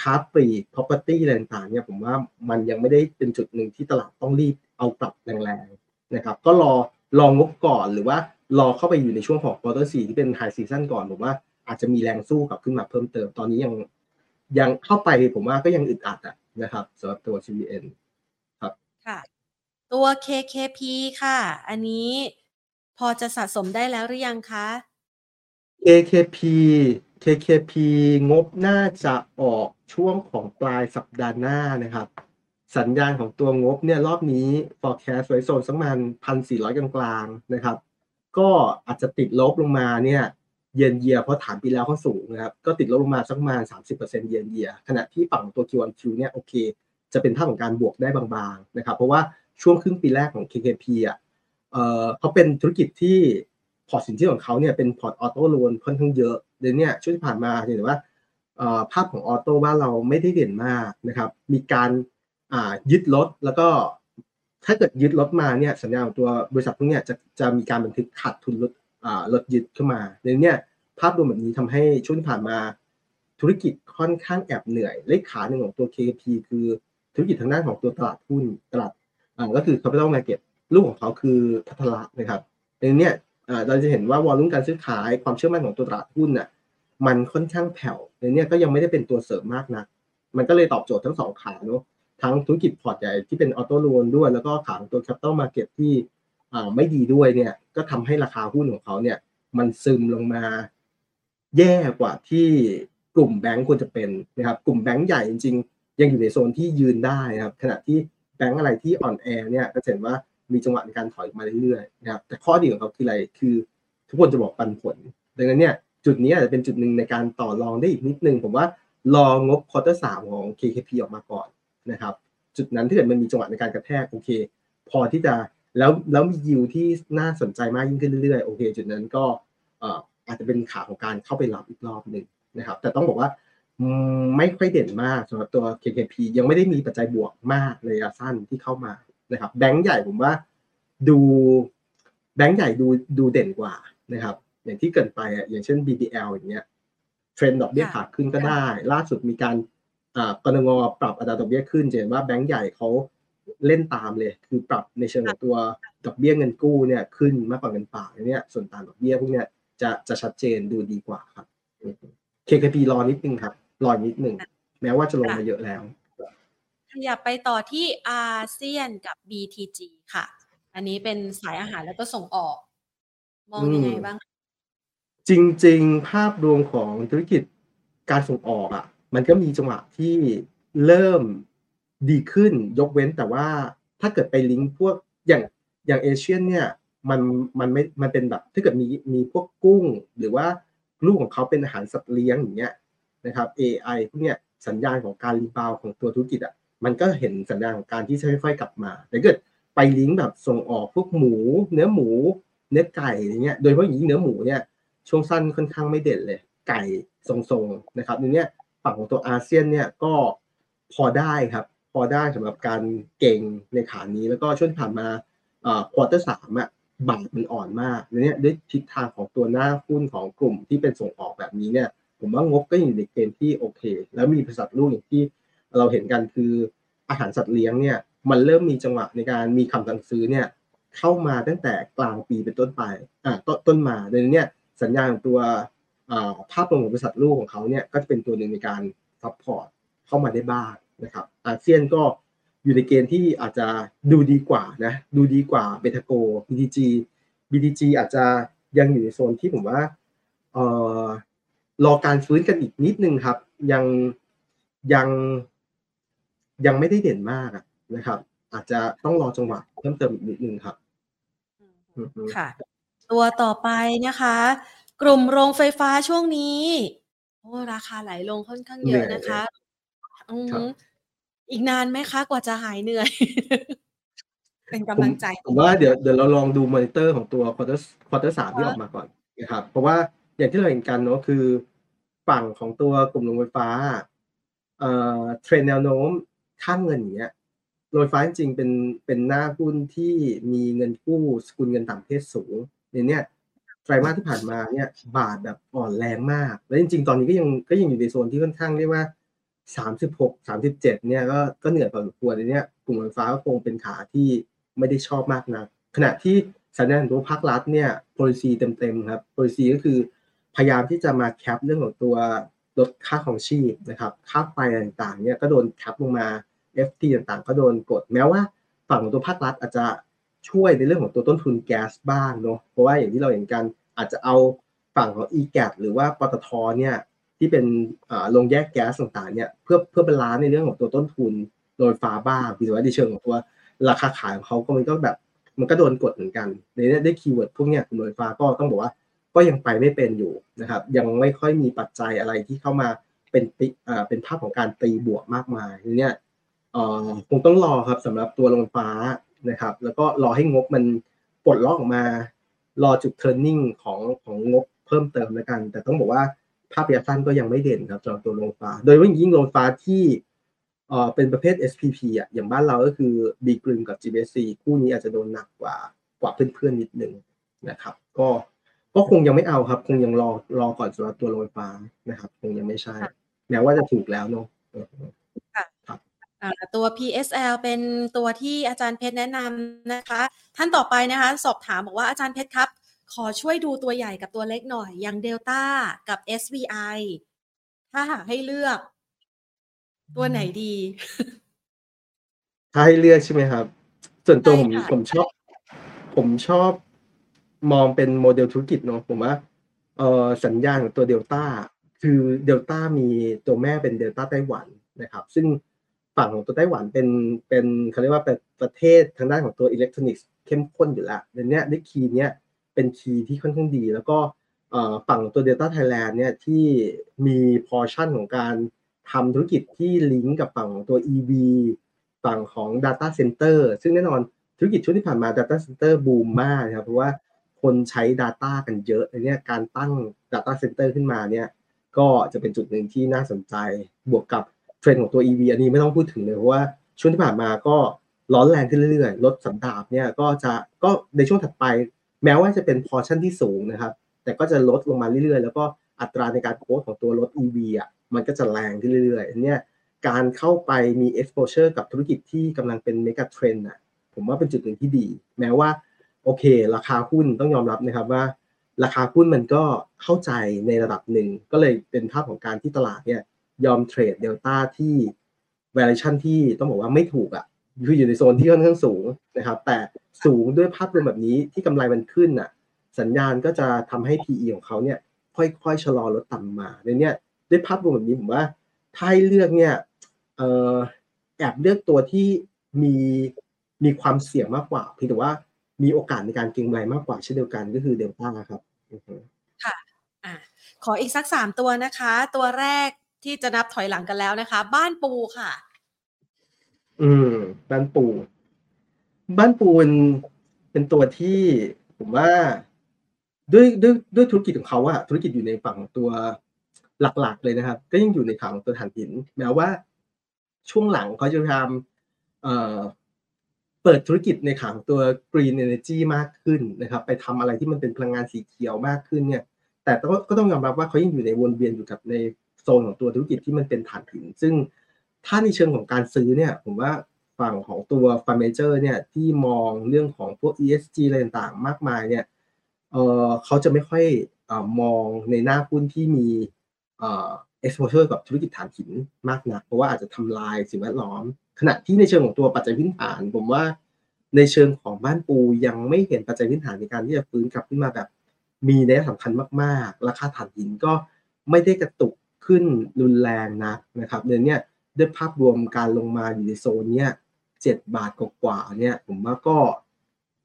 ค้าปลีก property อะไรต่างๆเนี่ยผมว่ามันยังไม่ได้เป็นจุดหนึ่งที่ตลาดต้องรีบเอากลับแรงๆนะครับ ก็รอรองบก่อนหรือว่ารอเข้าไปอยู่ในช่วงของ quarter 4ที่เป็น high season ก่อนผมว่าอาจจะมีแรงสู้กลับขึ้นมาเพิ่มเติมตอนนี้ยังยังเข้าไปผมว่าก็ยังอึดอัดอะนะครับสำหรับตัว CBN ค่ะ ตัว KKP ค่ะ อันนี้พอจะสะสมได้แล้วหรือยังคะ KKP KKP งบน่าจะออกช่วงของปลายสัปดาห์หน้านะครับ สัญญาณของตัวงบเนี่ยรอบนี้ forecast ไว้โซนสักประมาณพันสี่ร้อยกลางๆนะครับ ก็อาจจะติดลบลงมาเนี่ยเยนเยียเพราะฐานปีแล้วเขาสูงนะครับ ก็ติดลบลงมาสักประมาณ 30%เยนเยีย ขณะที่ฝั่งตัว Q1Q เนี่ยโอเค จะเป็นภาพของการบวกได้บางๆนะครับ เพราะว่าช่วงครึ่งปีแรกของ KKP อะเออเขาเป็นธุรกิจที่ port สินเชื่อของเขาเนี่ยเป็น port auto loan ค่อนข้างเยอะเดี๋ยวนี้ช่วงที่ผ่านมาเห็นว่าเอ่อภาพของ auto บ้านเราไม่ได้เด่นมากนะครับ มีการยึดรถแล้วก็ถ้าเกิดยึดรถมาเนี่ยสัญญาณของตัวบริษัทพวกเนี้ยจะจะมีการบันทึกขาดทุนรถรถยึดขึ้นมาเดี๋ยวนี้ภาพรวมแบบนี้ทำให้ช่วงที่ผ่านมาธุรกิจค่อนข้างแอบเหนื่อยเลขขาหนึ่งของตัว KP คือธุรกิจทางด้านของตัวตลาดหุ้นตลาดก็คือ capital market ลูกของเขาคือพัทละนะครับในเนี้ย เราจะเห็นว่าวอลุ่มการซื้อขายความเชื่อมั่นของตัวตลาดหุ้นน่ะมันค่อนข้างแผ่วในนี้ก็ยังไม่ได้เป็นตัวเสริมมากนัก มันก็เลยตอบโจทย์ทั้งสองขาเนาะทั้งธุรกิจ port ใหญ่ที่เป็น auto loan ด้วย แล้วก็ขาของตัว capital market ที่อ่าไม่ดีด้วยเนี่ยก็ทำให้ราคาหุ้นของเขาเนี่ยมันซึมลงมาแย่กว่าที่กลุ่มแบงก์ควรจะเป็นนะครับกลุ่มแบงก์ใหญ่จริง ๆ ยังอยู่ในโซนที่ยืนได้นะครับขณะที่แบงก์อะไรที่อ่อนแอเนี่ยก็เห็นว่า มีจังหวะในการถอยมาเรื่อยๆนะครับแต่ข้อดีของเขาคืออะไรคือทุกคนจะบอกปันผล ดังนั้นเนี่ยจุดนี้อาจจะเป็นจุดหนึ่งในการต่อรองได้อีกนิดนึง ผมว่ารองบควอเตอร์สามของ KKP ออกมาก่อนนะครับจุดนั้นถ้าเกิดมันมีจังหวะในการกระแทกโอเค พอที่จะแล้วแล้วมียิวที่น่าสนใจมากยิ่งขึ้นเรื่อยๆโอเค จุดนั้นก็เอ่ออาจจะเป็นขาของการเข้าไปรับอีกรอบหนึ่งนะครับ แต่ต้องบอกว่าไม่ค่อยเด่นมากสำหรับตัว KKP ยังไม่ได้มีปัจจัยบวกมากในระยะสั้นที่เข้ามา นะครับแบงก์ใหญ่ผมว่าดูแบงก์ใหญ่ดูดูเด่นกว่านะครับ อย่างที่เกินไปอะอย่างเช่น BBL อย่างเงี้ยเทรนด์ดอกเบี้ยขาขึ้นก็ได้ ล่าสุดมีการอ่ากรงงปรับอัตราดอกเบี้ยขึ้นจะเห็นว่าแบงก์ใหญ่เขาเล่นตามเลย คือปรับในเชิงของตัวดอกเบี้ยเงินกู้เนี่ยขึ้นมากกว่าเงินฝากเนี่ยส่วนต่างดอกเบี้ยพวกเนี้ยจะจะชัดเจนดูดีกว่าครับ KKP รอนิดนึงครับ รอนิดนึงแม้ว่าจะลงมาเยอะแล้ว ขยับไปต่อที่อาเซียนกับ BTG ค่ะ อันนี้เป็นสายอาหารแล้วก็ส่งออก มองยังไงบ้าง จริง ๆ ภาพรวมของธุรกิจการส่งออกอะ มันก็มีจังหวะที่เริ่มดีขึ้นยกเว้นแต่ว่าถ้าเกิดไปลิงก์พวกอย่างอย่างเอเชียนเนี่ยมันมันไม่มันเป็นแบบถ้าเกิดมีมีพวกกุ้ง หรือว่าลูกของเขาเป็นอาหารสัตว์เลี้ยงอย่างเงี้ยนะครับ AI พวกเนี้ยสัญญาณของการรีบาวของตัวธุรกิจอะ มันก็เห็นสัญญาณของการที่จะค่อยๆกลับมาแต่เกิดไปลิงก์แบบส่งออกพวกหมู เนื้อหมู เนื้อไก่อย่างเงี้ย โดยเฉพาะอย่างยิ่งเนื้อหมูเนี่ยช่วงสั้นค่อนข้างไม่เด่นเลย ไก่ทรงๆนะครับในเนี้ยฝั่งของตัวอาเซียนเนี่ยก็พอได้ครับ พอได้สำหรับการเก่งในขานี้แล้วก็ช่วงที่ผ่านมาอ่อควอเตอร์สามอะบาทมันอ่อนมากในเนี้ยด้วยทิศทางของตัวหน้าหุ้นของกลุ่มที่เป็นส่งออกแบบนี้เนี่ย ผมว่างบก็อยู่ในเกณฑ์ที่โอเค แล้วมีบริษัทลูกอย่างที่ เราเห็นกันคืออาหารสัตว์เลี้ยงเนี่ยมันเริ่มมีจังหวะในการมีคำสั่งซื้อเนี่ยเข้ามาตั้งแต่กลางปีเป็นต้นไปอ่าต้นต้นมาดังนั้นเนี่ยสัญญาณของตัวภาพรวมของบริษัทลูกของเขาเนี่ยก็จะเป็นตัวหนึ่งในการ support เข้ามาได้บ้างนะครับอาเซียนก็อยู่ในเกณฑ์ที่อาจจะดูดีกว่านะดูดีกว่าเบทาโกร BTG BTG อาจจะยังอยู่ในโซนที่ผมว่าเอ่อรอการฟื้นกันอีกนิดนึงครับ ยังยัง ยังไม่ได้เด่นมากนะครับ อาจจะต้องรอจังหวะเพิ่มเติมอีกนิดนึงครับค่ะ ตัวต่อไปนะคะ กลุ่มโรงไฟฟ้าช่วงนี้ โอ้ราคาไหลลงค่อนข้างเยอะนะคะอืมอีกนานไหมคะ กว่าจะหายเหนื่อย เป็นกำลังใจผมว่าเดี๋ยวเดี๋ยวเราลองดูมอนิเตอร์ของตัว quarter quarter สามที่ออกมาก่อนนะครับเพราะว่าอย่างที่เราเห็นกันเนาะคือ ฝั่งของตัวกลุ่มโรงไฟฟ้าเอ่อเทรนแนวโน้ม ค่าเงินอย่างเงี้ยโรงไฟฟ้าจริงๆเป็นเป็นหน้าหุ้นที่มีเงินกู้สกุลเงินต่างประเทศสูงในเนี้ยไตรมาสที่ผ่านมาเนี่ยบาทแบบอ่อนแรงมาก แล้วจริง ๆ ตอนนี้ก็ยังก็ยังอยู่ในโซนที่ค่อนข้างเรียกว่าสามสิบหกสามสิบเจ็ดเนี่ยก็ก็เหนื่อยพอสมควรในเนี้ยกลุ่มไฟฟ้าก็คงเป็นขาที่ไม่ได้ชอบมากนะขณะที่สัญญาณตัวภาครัฐเนี่ย policy เต็มๆครับ policy ก็คือพยายามที่จะมาแคปเรื่องของตัวลดค่าของชีพนะครับ ค่าไฟต่างๆเนี่ยก็โดนแคปลงมา FT ต่างๆ ก็โดนกด แม้ว่าฝั่งของตัวภาครัฐอาจจะช่วยในเรื่องของตัวต้นทุนแก๊สบ้างเนาะเพราะว่าอย่างที่เราเห็นกันอาจจะเอาฝั่งของ e g a t หรือว่าปตทเนี่ยที่เป็นโรงแยกแก๊สต่างๆเนี่ยเพื่อเพื่อ balance ในเรื่องของตัวต้นทุนโรงไฟฟ้าบ้างคือว่าในเชิงของตัวราคาขายของเขาก็มันก็แบบมันก็โดนกดเหมือนกันในนี้ได้ keyword พวกเนี้ยโรงไฟฟ้าก็ต้องบอกว่าก็ยังไปไม่เป็นอยู่นะครับ ยังไม่ค่อยมีปัจจัยอะไรที่เข้ามาเป็นติอ่าเป็นภาพของการตีบวกมากมายเนี่ย คงต้องรอครับสำหรับตัวโรงไฟฟ้านะครับ แล้วก็รอให้งบมันปลดล็อกออกมา รอจุดเทอร์นิ่งของของงบเพิ่มเติมแล้วกัน แต่ต้องบอกว่าภาพระยะสั้นก็ยังไม่เด่นครับสำหรับตัวโรงฟ้า โดยว่ายิ่งโรงฟ้าที่เอ่อเป็นประเภท SPP อะอย่างบ้านเราก็คือบีกรึมกับ GBC คู่นี้อาจจะโดนหนักกว่ากว่าเพื่อนๆนิดนึงนะครับ ก็ก็คงยังไม่เอาครับ คงยังรอรอก่อนสำหรับตัวโรงไฟฟ้านะครับ คงยังไม่ใช่แม้ว่าจะถูกแล้วเนาะค่ะ ตัว PSL เป็นตัวที่อาจารย์เพชรแนะนำนะคะ ท่านต่อไปนะคะ สอบถามบอกว่าอาจารย์เพชรครับ ขอช่วยดูตัวใหญ่กับตัวเล็กหน่อย อย่างเดลต้ากับ SVI ถ้าหากให้เลือก ตัวไหนดี ถ้าให้เลือกใช่ไหมครับ ส่วนตัวผมผมชอบ ผมชอบมองเป็นโมเดลธุรกิจเนาะผมว่าเออสัญญาณของตัวเดลต้าคือเดลต้ามีตัวแม่เป็นเดลต้าไต้หวันนะครับ ซึ่ง ฝั่งของตัวไต้หวันเป็นเป็นเขาเรียกว่าเป็นประเทศทางด้านของตัวอิเล็กทรอนิกส์เข้มข้นอยู่แล้วในเนี้ยได้ key เนี้ยเป็น key ที่ค่อนข้างดี แล้วก็ฝั่งตัวเดลต้าไทยแลนด์เนี่ยที่มีพอชั่นของการทำธุรกิจที่ลิงก์กับฝั่งของตัว EV ฝั่งของ Data Center ซึ่งแน่นอนธุรกิจช่วงที่ผ่านมา Data Center บูมมากนะครับเพราะว่าคนใช้ Data กันเยอะในนี้การตั้ง Data Center ขึ้นมาเนี่ยก็จะเป็นจุดหนึ่งที่น่าสนใจบวกกับ เทรนด์ของตัว EV อันนี้ไม่ต้องพูดถึงเลยเพราะว่าช่วงที่ผ่านมาก็ร้อนแรงขึ้นเรื่อยๆ รถสันดาปเนี่ยก็จะก็ในช่วงถัดไป แม้ว่าจะเป็นพอชั่นที่สูงนะครับ แต่ก็จะลดลงมาเรื่อยๆ แล้วก็อัตราในการโค้ดของตัวรถ EV อะมันก็จะแรงขึ้นเรื่อยๆเนี่ยการเข้าไปมี exposure กับธุรกิจที่กำลังเป็น mega trend อะผมว่าเป็นจุดหนึ่งที่ดี แม้ว่าโอเค ราคาหุ้นต้องยอมรับนะครับว่า ราคาหุ้นมันก็เข้าใจในระดับหนึ่งก็เลยเป็นภาพของการที่ตลาดเนี่ย ยอมเทรดเดลต้าที่ valuation ที่ต้องบอกว่าไม่ถูกอะคืออยู่ในโซนที่ค่อนข้างสูงนะครับ แต่สูงด้วยภาพรวมแบบนี้ที่กำไรมันขึ้นอะ สัญญาณก็จะทำให้ PE ของเขาเนี่ย ค่อยๆชะลอลดต่ำมาในเนี้ยด้วยภาพรวมแบบนี้ผมว่าถ้าให้เลือกเนี่ยเออแอบเลือกตัวที่มีมีความเสี่ยงมากกว่าเพียงแต่ว่ามีโอกาสในการเก็งกำไรมากกว่าเช่นเดียวกันก็คือเดลต้าครับค่ะอะขออีกสักสามตัวนะคะ ตัวแรก ที่จะนับถอยหลังกันแล้วนะคะ บ้านปูค่ะ อืม บ้านปู บ้านปูเป็นเป็นตัวที่ผมว่าด้วยด้วยด้วยธุรกิจของเขาอะธุรกิจอยู่ในฝั่งตัวหลักๆ เลยนะครับ ก็ยังอยู่ในฝั่งตัวถ่านหิน แม้ว่า ช่วงหลังเขาจะพยายามเอ่อเปิดธุรกิจในขังตัว green energy มากขึ้นนะครับ ไปทำอะไรที่มันเป็นพลังงานสีเขียวมากขึ้นเนี่ย แต่ก็ต้องยอมรับว่าเขายังอยู่ในวนเวียนอยู่กับใน โซนของตัวธุรกิจที่มันเป็นถ่านหิน ซึ่งถ้าในเชิงของการซื้อเนี่ยผมว่าฝั่งของตัวฟันเมเจอร์เนี่ยที่มองเรื่องของพวก ESG อะไรต่างๆ มากมายเนี่ยเออเขาจะไม่ค่อยอมองในหน้าหุ้นที่มีเอ่อ exposure กับธุรกิจฐานหินมากนัก เพราะว่าอาจจะทำลายสิ่งแวดล้อม ขณะที่ในเชิงของตัวปัจจัยพื้นฐาน ผมว่าในเชิงของบ้านปูยังไม่เห็นปัจจัยพื้นฐานในการที่จะฟื้นกลับขึ้นมาแบบ มีนัยสำคัญมากๆ ราคาถ่านหินก็ไม่ได้กระตุก ขึ้นรุนแรงนะนะครับเดือนนี้ด้วยภาพรวมการลงมาอยู่ในโซนเนี้ยเจ็ดบาทกว่าเนี่ยผมว่าก็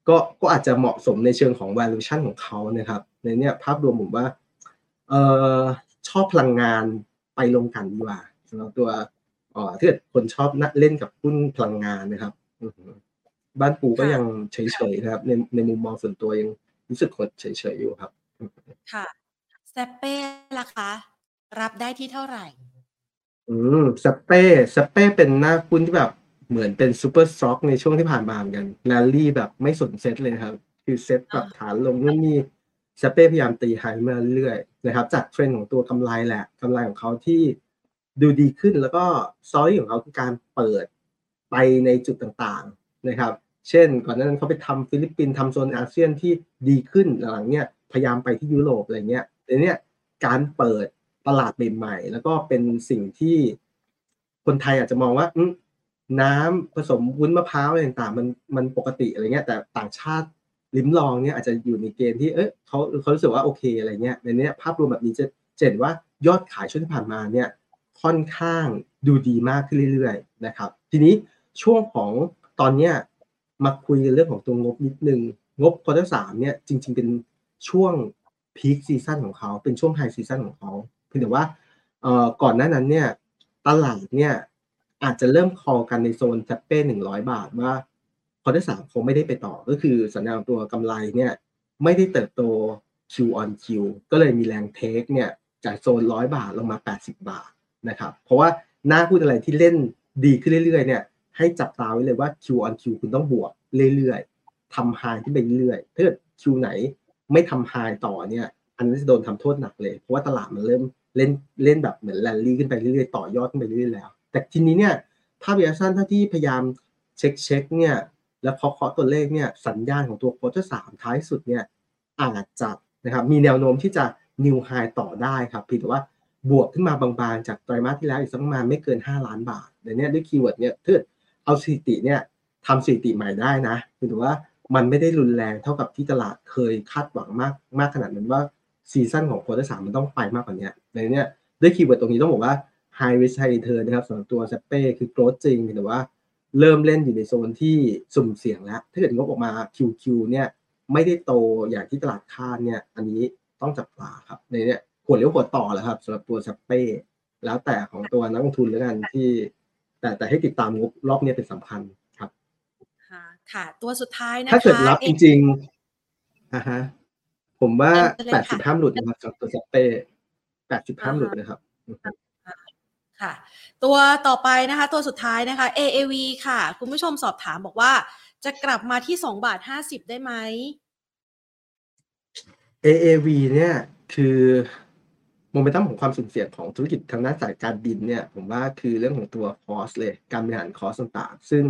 ก็ก็อาจจะเหมาะสมในเชิงของ valuation ของเขานะครับในเนี้ยภาพรวมผมว่าเออชอบพลังงานไปลงกันดีกว่าสำหรับตัวอ๋อถ้าเกิดคนชอบนัเล่นกับหุ้นพลังงานนะครับบ้านปูก็ยังเฉยๆนะครับ ในในมุมมองส่วนตัวยังรู้สึกเฉยๆอยู่ครับ ค่ะแซเป้ล่ะคะ รับได้ที่เท่าไหร่ อืมสเป้สเป้เป็นหน้าหุ้นที่แบบเหมือนเป็น super stock ในช่วงที่ผ่านมาเหมือนกันแรลลี่แบบไม่สนเซ็ตเลยครับ คือเซ็ตแบบฐานลงนู่นนี่เซเป้พยายามตี high มาเรื่อยๆนะครับ จากเทรนด์ของตัวกำไรแหละกำไรของเขาที่ดูดีขึ้นแล้วก็ story ของเขาคือการเปิดไปในจุดต่างๆนะครับ เช่น ก่อนหน้านั้นเขาไปทำฟิลิปปินส์ทำโซนอาเซียนที่ดีขึ้นหลังเนี่ยพยายามไปที่ยุโรปอะไรเงี้ยแต่เนี้ยการเปิด ตลาดใหม่ๆแล้วก็เป็นสิ่งที่คนไทยอาจจะมองว่าน้ำผสมวุ้นมะพร้าวอะไรต่างๆมันมันปกติอะไรเงี้ย แต่ต่างชาติลิ้มลองเนี่ยอาจจะอยู่ในเกณฑ์ที่เอ้ยเขาเขารู้สึกว่าโอเคอะไรเงี้ยในนี้ภาพรวมแบบนี้จะเห็นว่ายอดขายช่วงที่ผ่านมาเนี่ยค่อนข้างดูดีมากขึ้นเรื่อยๆนะครับ ทีนี้ช่วงของตอนเนี้ยมาคุยกันเรื่องของตัวงบนิดนึงงบควอเตอร์สามเนี่ยจริง ๆ เป็นช่วงpeak season ของเขาเป็นช่วง high season ของเขา เพียงแต่ว่าเอ่อก่อนหน้านั้นเนี่ยตลาดเนี่ยอาจจะเริ่มคอกันในโซนเซเป้หนึ่งร้อยบาทว่า quarter สามคงไม่ได้ไปต่อก็คือสัญญาณตัวกำไรเนี่ยไม่ได้เติบโต Q on Q ก็เลยมีแรงเทคเนี่ยจากโซนร้อยบาทลงมา 80 บาทนะครับเพราะว่าหน้าพูดอะไรที่เล่นดีขึ้นเรื่อยๆเนี่ยให้จับตาไว้เลยว่า Q on Q คุณต้องบวกเรื่อยๆทำ high ที่ไปเรื่อยๆถ้าเกิด Q ไหนไม่ทำ high ต่อเนี่ยอันนั้นจะโดนทำโทษหนักเลย เพราะว่าตลาดมันเริ่ม เล่นเล่นแบบเหมือนแรลลี่ขึ้นไปเรื่อยๆต่อยอดขึ้นไปเรื่อยๆแล้ว แต่ทีนี้เนี่ยภาพระยะสั้นถ้าที่พยายามเช็คเช็คเนี่ยแล้วพอเคาะตัวเลขเนี่ยสัญญาณของตัว quarter สามท้ายสุดเนี่ยอาจจะนะครับมีแนวโน้มที่จะ new high ต่อได้ครับเพียงแต่ว่าบวกขึ้นมาบางๆ จากไตรมาสที่แล้วอีกสักประมาณไม่เกิน 5 ล้านบาทเดี๋ยวนี้ด้วย keyword เนี่ยถ้าเอาสถิติเนี่ยทำสถิติใหม่ได้นะคือถือว่ามันไม่ได้รุนแรงเท่ากับที่ตลาดเคยคาดหวังมากมากขนาดนั้นว่า season ของ quarter สามมันต้องไปมากกว่านี้ในนี้ด้วย keyword ตรงนี้ต้องบอกว่า high risk high return นะครับสำหรับตัวเซเป้คือ growth จริงแต่ว่าเริ่มเล่นอยู่ในโซนที่สุ่มเสี่ยงแล้ว ถ้าเกิดงบออกมา QQ เนี่ยไม่ได้โตอย่างที่ตลาดคาดเนี่ย อันนี้ต้องจับตาครับในเนี้ยหัวเลี้ยวหัวต่อแหละครับสำหรับตัวเซเป้แล้วแต่ของตัวนักลงทุนแล้วกันที่ แต่แต่ให้ติดตามงบรอบนี้เป็นสำคัญครับค่ะตัวสุดท้ายนะคะถ้าเกิดรับจริงๆอ่าฮะ ผมว่าแปดสิบห้ามหลุดนะครับสำหรับตัวเซเป้แปดสิบห้ามหลุดนะครับค่ะ ตัวต่อไปนะคะ ตัวสุดท้ายนะคะ AAV ค่ะ คุณผู้ชมสอบถามบอกว่า จะกลับมาที่2บาท50ได้ไหม AAV เนี่ยคือโมเมนตัมของความสูญเสียของธุรกิจทางด้านสายการบินเนี่ย ผมว่าคือเรื่องของตัวคอสเลย การบริหารคอสต่างๆ ซึ่ง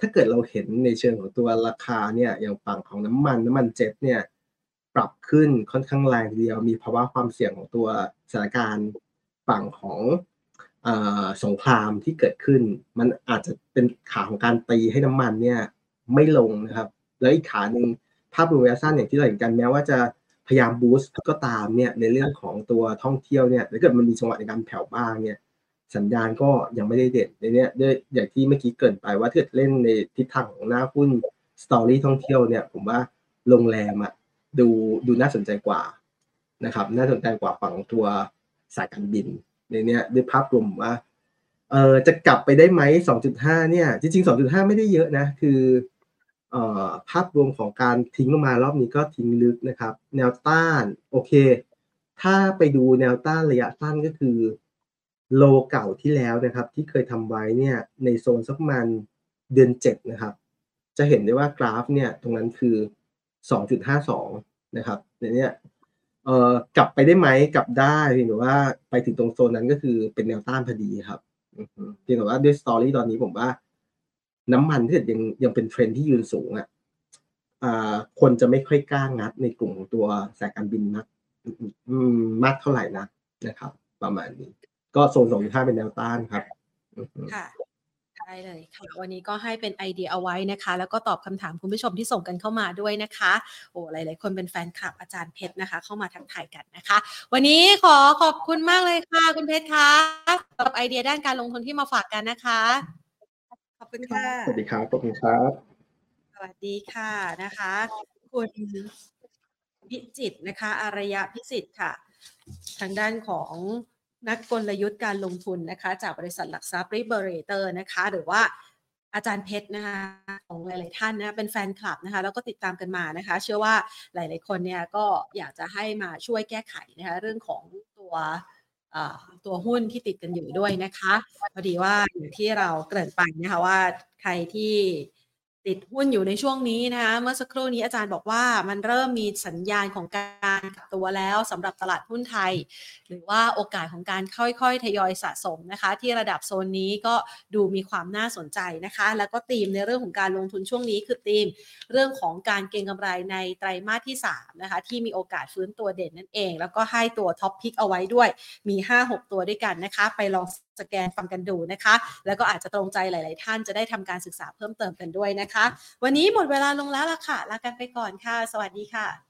ถ้าเกิดเราเห็นในเชิงของตัวราคาเนี่ยอย่างฝั่งของน้ำมันน้ำมันเจ็ตเนี่ย ปรับขึ้นค่อนข้างแรงเดียว มีภาวะความเสี่ยงของตัวสถานการณ์ฝั่งของอสงครามที่เกิดขึ้น มันอาจจะเป็นขาของการตีให้น้ำมันเนี่ยไม่ลงนะครับ แล้วอีกขาหนึ่งภาพรวมระยะสั้นอย่างที่เราเห็นกันแม้ว่าจะพยายามบูสต์ก็ตามเนี่ยในเรื่องของตัวท่องเที่ยวเนี่ยถ้าเกิดมันมีจังหวะในการแผ่วบ้างเนี่ยสัญญาณก็ยังไม่ได้เด่นในเนี้ยด้วยอย่างที่เมื่อกี้เกินไปว่าถ้าเกิดเล่นในทิศทางของหน้าหุ้นสตอรี่ท่องเที่ยวเนี่ยผมว่าโรงแรมอะ ดูดูน่าสนใจกว่านะครับ น่าสนใจกว่าฝั่งตัวสายการบินในเนี้ยด้วยภาพรวมว่าเออจะกลับไปได้ไหม 2.5 เนี่ย จริง ๆ 2.5 ไม่ได้เยอะนะ คือเออภาพรวมของการทิ้งลงมารอบนี้ก็ทิ้งลึกนะครับ แนวต้านโอเค ถ้าไปดูแนวต้านระยะสั้นก็คือโลเก่าที่แล้วนะครับ ที่เคยทำไว้เนี่ยในโซนสักมันเดือนเจ็ดนะครับ จะเห็นได้ว่ากราฟเนี่ยตรงนั้นคือ 2.52 นะครับในนี้เอ่อกลับไปได้ไหมกลับได้เพียงแต่ว่าไปถึงตรงโซนนั้นก็คือเป็นแนวต้านพอดีครับเพียงแต่ว่าด้วย story ตอนนี้ผมว่า น้ำมันที่ยังยังเป็นเทรนด์ที่ยืนสูงอะคนจะไม่ค่อยกล้างัดในกลุ่มของตัวสายการบินนักมากเท่าไหร่นะนะครับ ประมาณนี้ ก็โซนสองท่าเป็นแนวต้านครับค่ะ ได้เลยค่ะ วันนี้ก็ให้เป็นไอเดียเอาไว้นะคะ แล้วก็ตอบคำถามคุณผู้ชมที่ส่งกันเข้ามาด้วยนะคะโอ้หลาย ๆ คนเป็นแฟนคลับอาจารย์เพชรนะคะ เข้ามาทักทายกันนะคะ วันนี้ขอขอบคุณมากเลยค่ะ คุณเพชรคะสำหรับไอเดียด้านการลงทุนที่มาฝากกันนะคะ ขอบคุณค่ะสวัสดีครับขอบคุณครับ สวัสดีค่ะนะคะ คุณพิจิตนะคะอารยะพิสิทธิ์ค่ะ ทางด้านของ นักกลยุทธ์การลงทุนนะคะ จากบริษัทหลักทรัพย์ริเบเรเตอร์นะคะ หรือว่าอาจารย์เพชรนะคะของหลาย ๆ ท่านนะเป็นแฟนคลับนะคะ แล้วก็ติดตามกันมานะคะ เชื่อว่าหลาย ๆ คนเนี่ยก็อยากจะให้มาช่วยแก้ไขนะคะเรื่องของตัวตัวหุ้นที่ติดกันอยู่ด้วยนะคะพอดีว่าอย่างที่เราเกริ่นไปนะคะว่าใครที่ ติดหุ้นอยู่ในช่วงนี้นะคะเมื่อสักครู่นี้อาจารย์บอกว่ามันเริ่มมีสัญญาณของการกลับตัวแล้วสำหรับตลาดหุ้นไทย หรือว่าโอกาสของการค่อยๆ ทยอยสะสมนะคะ ที่ระดับโซนนี้ก็ดูมีความน่าสนใจนะคะ แล้วก็ธีมในเรื่องของการลงทุนช่วงนี้คือธีม เรื่องของการเก็งกำไรในไตรมาสที่3นะคะที่มีโอกาสฟื้นตัวเด่นนั่นเอง แล้วก็ให้ตัว top pick เอาไว้ด้วยมี 5-6 ตัวด้วยกันนะคะ ไปลองสแกนฟังกันดูนะคะ แล้วก็อาจจะตรงใจหลาย ๆ ท่านจะได้ทำการศึกษาเพิ่มเติมกันด้วยนะคะ วันนี้หมดเวลาลงแล้วล่ะค่ะลากันไปก่อนค่ะ สวัสดีค่ะ